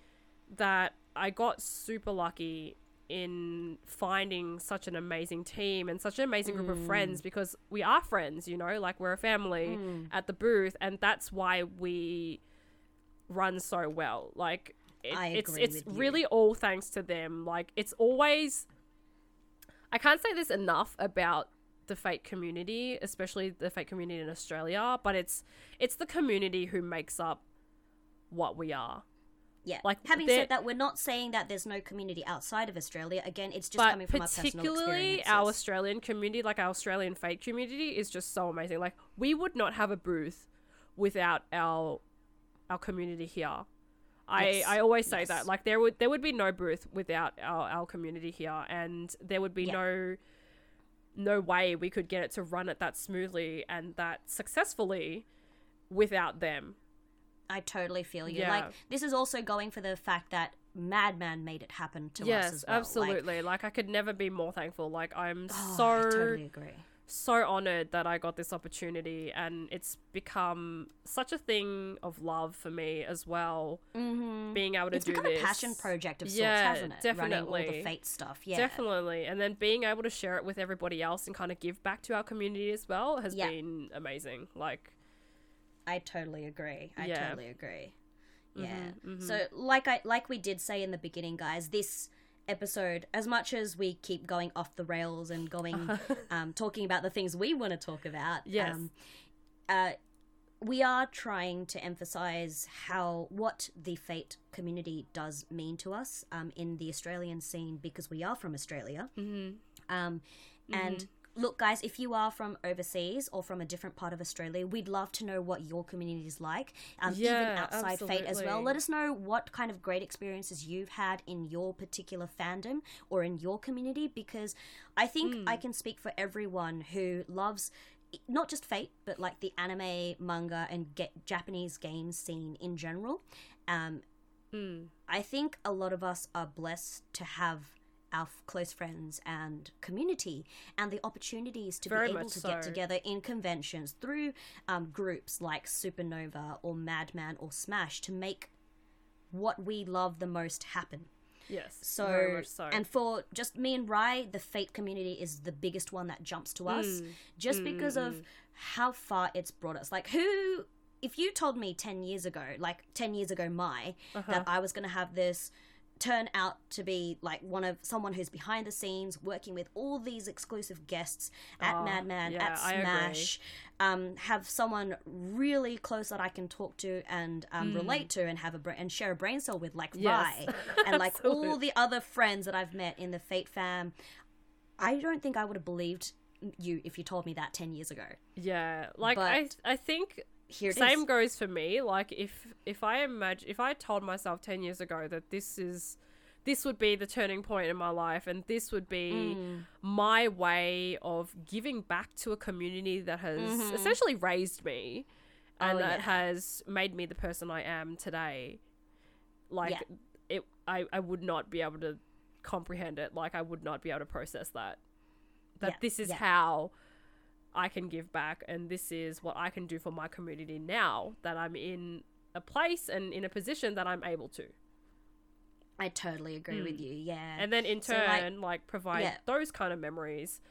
that I got super lucky in finding such an amazing team and such an amazing group of Mm. friends because we are friends, you know, like we're a family Mm. at the booth and that's why we run so well. Like it, it's it's really all thanks to them. Like it's always I can't say this enough about the Fate community, especially the Fate community in Australia, but it's it's the community who makes up what we are. yeah like, having said that we're not saying that there's no community outside of australia again it's just coming from our personal particularly our Australian community, like our Australian fate community, is just so amazing. Like we would not have a booth without our our community here. I, Yes, I always say yes. that like there would there would be no booth without our, our community here and there would be Yeah. no no way we could get it to run it that smoothly and that successfully without them i totally feel you Yeah. like this is also going for the fact that madman made it happen to yes us as well absolutely like, I could never be more thankful like I'm oh, so I totally agree so honored that I got this opportunity and it's become such a thing of love for me as well mm-hmm. being able to it's do become this a passion project of sorts, Yeah, hasn't it? Running all the definitely. fate stuff. Yeah. definitely and then being able to share it with everybody else and kind of give back to our community as well has Yeah. been amazing like I totally agree. I Yeah. totally agree. Yeah. mhm. So like I like we did say in the beginning, guys, this episode, as much as we keep going off the rails and going um, talking about the things we want to talk about, Yes. um, uh, we are trying to emphasize how what the fate community does mean to us um, in the Australian scene because we are from Australia. mhm. Um, and look, guys, if you are from overseas or from a different part of Australia, we'd love to know what your community is like. Um, even Yeah, outside Fate as well. Let us know what kind of great experiences you've had in your particular fandom or in your community because I think Hmm. I can speak for everyone who loves not just Fate, but like the anime, manga, and get Japanese game scene in general. Um, Mm. I think a lot of us are blessed to have our f- close friends and community and the opportunities to Very be able to get together in conventions through um, groups like Supernova or Madman or Smash to make what we love the most happen. Yes. So, so. and for just me and Rai, the Fate community is the biggest one that jumps to us, Mm. just because of how far it's brought us. Like, who, if you told me ten years ago, like ten years ago, my Uh-huh. that I was going to have this turn out to be like one of someone who's behind the scenes working with all these exclusive guests at Oh, Madman yeah, at Smash um, have someone really close that I can talk to and um, relate to and have a bra- and share a brain cell with like Mm. Yes. Rai and like all the other friends that I've met in the Fate fam I don't think I would have believed you if you told me that 10 years ago yeah, like I, but I think here it is. same goes for me. Like if if I imagine if I told myself ten years ago that this is this would be the turning point in my life and this would be Mm. my way of giving back to a community that has essentially raised me and Mm-hmm. Oh, that yeah. has made me the person I am today. Like Yeah. it I, I would not be able to comprehend it. Like I would not be able to process that. That Yeah, this is how I can give back and this is what I can do for my community now that I'm in a place and in a position that I'm able to. I totally agree with you yeah Mm. And then in So, turn, like- like, provide yeah. those kind of memories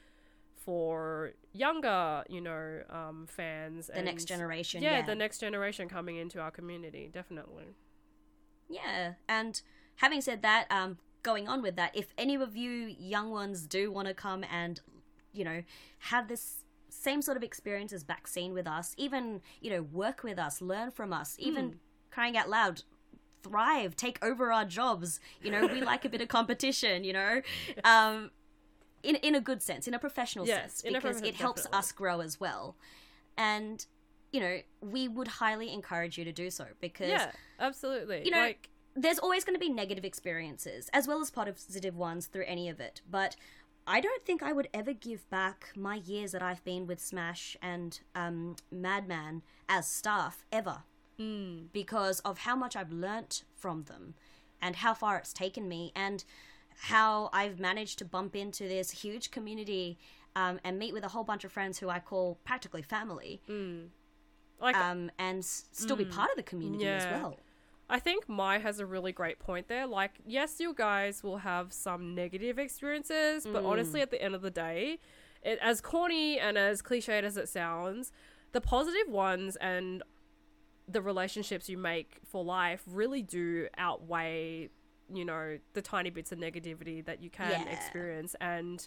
for younger, you know, um, fans. And the next generation Yeah, yeah, the next generation coming into our community, definitely. Yeah, and having said that, um, going on with that, if any of you young ones do want to come and, you know, have this same sort of experience as vaccine with us, even you know, work with us, learn from us, even Hmm. crying out loud. Thrive, take over our jobs. You know, we like a bit of competition. You know, um, in in a good sense, in a professional Yes, sense, because it helps definitely. us grow as well. And you know, we would highly encourage you to do so because Yeah, absolutely. You know, like, there's always going to be negative experiences as well as positive ones through any of it but i don't think i would ever give back my years that i've been with smash and um, madman as staff ever. Mm, because of how much i've learnt from them and how far it's taken me and how i've managed to bump into this huge community um, and meet with a whole bunch of friends who i call practically family. Mm. like um, and s- still be part of the community as well I think Mai has a really great point there. Like, yes, you guys will have some negative experiences, but Mm. honestly, at the end of the day, it, as corny and as cliched as it sounds, the positive ones and the relationships you make for life really do outweigh, you know, the tiny bits of negativity that you can Yeah. experience. And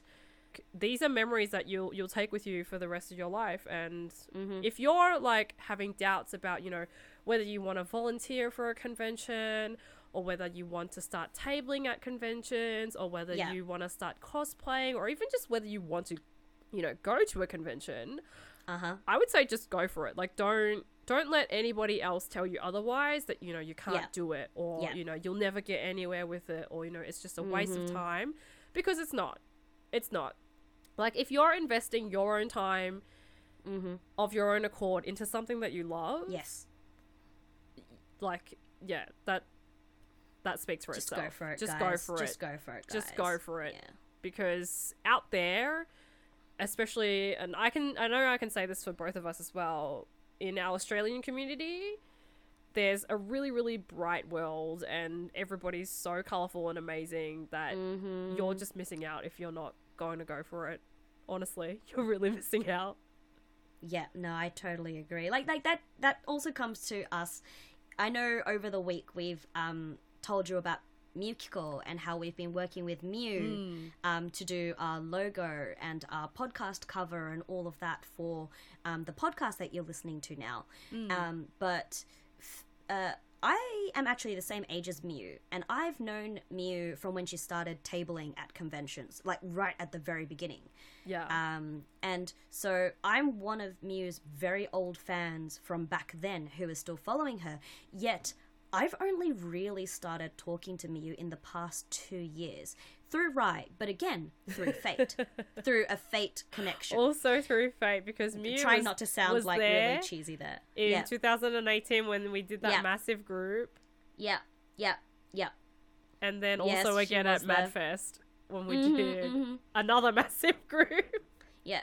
these are memories that you'll you'll take with you for the rest of your life. And Mhm. if you're like having doubts about, you know, whether you want to volunteer for a convention or whether you want to start tabling at conventions or whether Yeah. you want to start cosplaying or even just whether you want to you know go to a convention uh-huh i would say just go for it like don't don't let anybody else tell you otherwise that you know you can't Yeah. do it or Yeah. you know you'll never get anywhere with it or you know it's just a waste of Mhm. time because it's not it's not like if you're investing your own time mm-hmm. of your own accord into something that you love yes like yeah that that speaks for just itself. Just go for it just guys. go for just it. Just go for it just go for it. Yeah. Because out there especially and i can i know i can say this for both of us as well in our australian community there's a really really bright world and everybody's so colorful and amazing that mm-hmm. you're just missing out if you're not going to go for it. Honestly you're really missing out. Yeah no i totally agree. Like like that that also comes to us i know over the week we've um told you about Miyukiko and how we've been working with Mew Mm. um, to do our logo and our podcast cover and all of that for um, the podcast that you're listening to now. Mm. Um, but f- uh, I am actually the same age as Mew, and I've known Mew from when she started tabling at conventions, like right at the very beginning. yeah Um, and so I'm one of Mew's very old fans from back then who is still following her. Yet I've only really started talking to Mew in the past two years through Rai, but again through fate, through a fate connection. also through fate because Mew Trying was- not to sound like really cheesy there. in yeah, 2018 when we did that Yeah. massive group yeah, Yep. Yep. And then Yes, also again at there. Madfest when we Mhm, did mhm. another massive group. Yeah.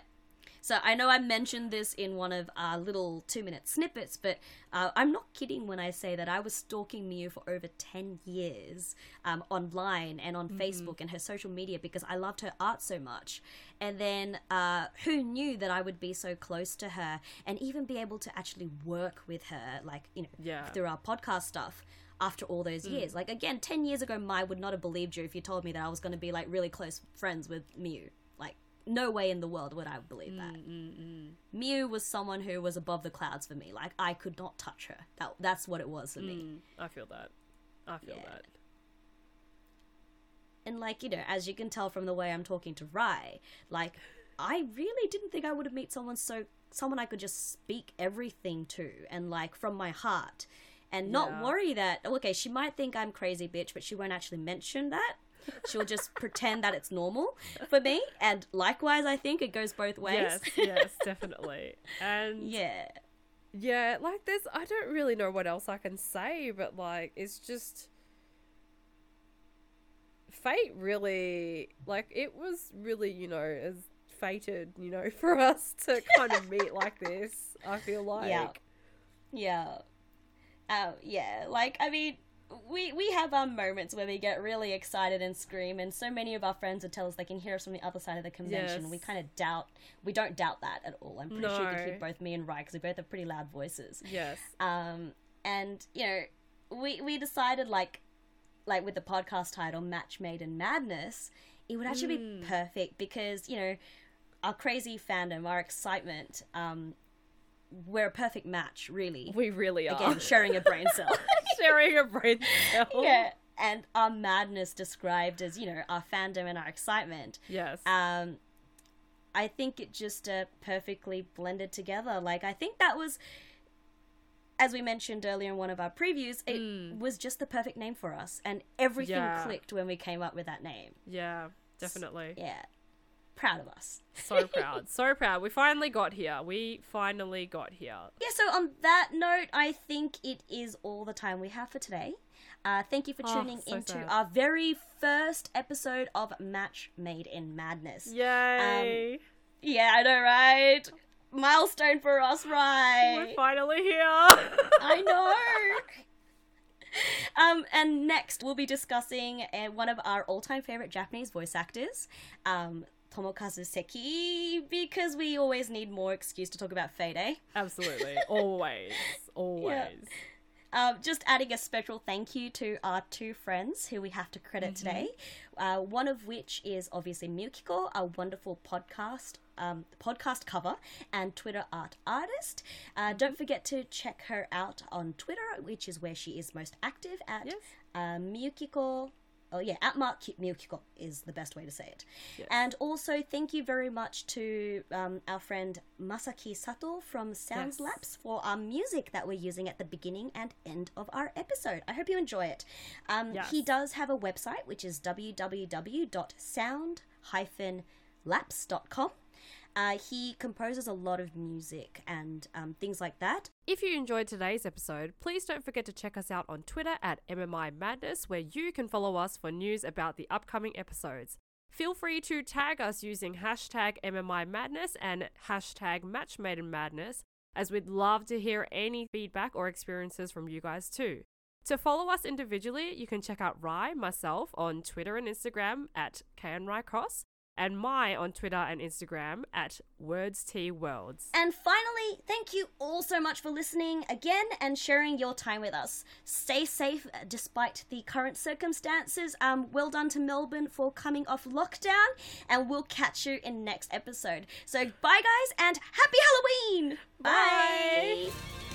So I know I mentioned this in one of our little two minute snippets, but uh, I'm not kidding when I say that I was stalking Miu for over 10 years um, online and on Facebook and her social media because I loved her art so much. And then uh, who knew that I would be so close to her and even be able to actually work with her, like, you know, Yeah. through our podcast stuff after all those years. Like, again, 10 years ago, Mai would not have believed you if you told me that I was going to be, like, really close friends with Miu. No way in the world would I believe that. Mm, mm, mm. Mew was someone who was above the clouds for me. Like I could not touch her. That that's what it was for me. Mm, I feel that. I feel Yeah. that. And like you know, as you can tell from the way I'm talking to Rai, like I really didn't think I would have met someone so someone I could just speak everything to and like from my heart, and not Yeah. worry that okay she might think I'm crazy bitch, but she won't actually mention that. She'll just pretend that it's normal for me, and likewise, I think it goes both ways. Yes, yes, definitely. And yeah. Yeah, like there's I don't really know what else I can say, but like it's just fate really like it was really, you know, as fated, you know, for us to kind of meet like this. I feel like Yeah. Yeah. Uh, yeah, like I mean, we we have our moments where we get really excited and scream, and so many of our friends would tell us they can hear us from the other side of the convention. Yes. We kind of doubt. We don't doubt that at all. I'm pretty sure you can hear both me and Rai because we both have pretty loud voices. Yes. Um, and you know, we we decided like, like with the podcast title "Match Made in Madness," it would actually be perfect because you know, our crazy fandom, our excitement, um, we're a perfect match, really. We really are. Again, sharing a brain cell. Sharing a brain cell. yeah, and our madness described as you know our fandom and our excitement. Yes. Um, I think it just uh, perfectly blended together. Like I think that was, as we mentioned earlier in one of our previews, it was just the perfect name for us, and everything Yeah. clicked when we came up with that name. yeah, definitely. Yeah, proud of us. So proud. so proud. We finally got here. We finally got here. Yeah, so on that note, I think it is all the time we have for today. Uh, thank you for Oh, tuning so into sad. our very first episode of Match Made in Madness. Yay. Yeah, I know, right? Milestone for us, right? We're finally here. I know. Um, and next we'll be discussing uh, one of our all-time favorite Japanese voice actors, um, Tomokazu Seki, because we always need more excuse to talk about Fate, eh? Absolutely. Always. Always. Um, just adding a special thank you to our two friends who we have to credit today. Uh, one of which is obviously Miyukiko, a wonderful podcast um, podcast cover and Twitter art artist. Uh, don't forget to check her out on Twitter, which is where she is most active at Yes. uh, Miyukiko. Oh yeah, at Mark Miyukiko is the best way to say it. Yes. And also, thank you very much to um, our friend Masaki Sato from Sounds Yes. Labs for our music that we're using at the beginning and end of our episode. I hope you enjoy it. Um, Yes. He does have a website, which is www.sound-laps.com. Uh, he composes a lot of music and um, things like that. If you enjoyed today's episode, please don't forget to check us out on Twitter at MMI Madness, where you can follow us for news about the upcoming episodes. Feel free to tag us using hashtag MMI Madness and hashtag MatchMadeInMadness, as we'd love to hear any feedback or experiences from you guys too. To follow us individually, you can check out Rai, myself, on Twitter and Instagram at KNRaiCross, and Mai on Twitter and Instagram at WordsTWorlds. And finally, thank you all so much for listening again and sharing your time with us. Stay safe uh, despite the current circumstances. Um, well done to Melbourne for coming off lockdown, and we'll catch you in next episode. So, bye guys, and happy Halloween! Bye. bye.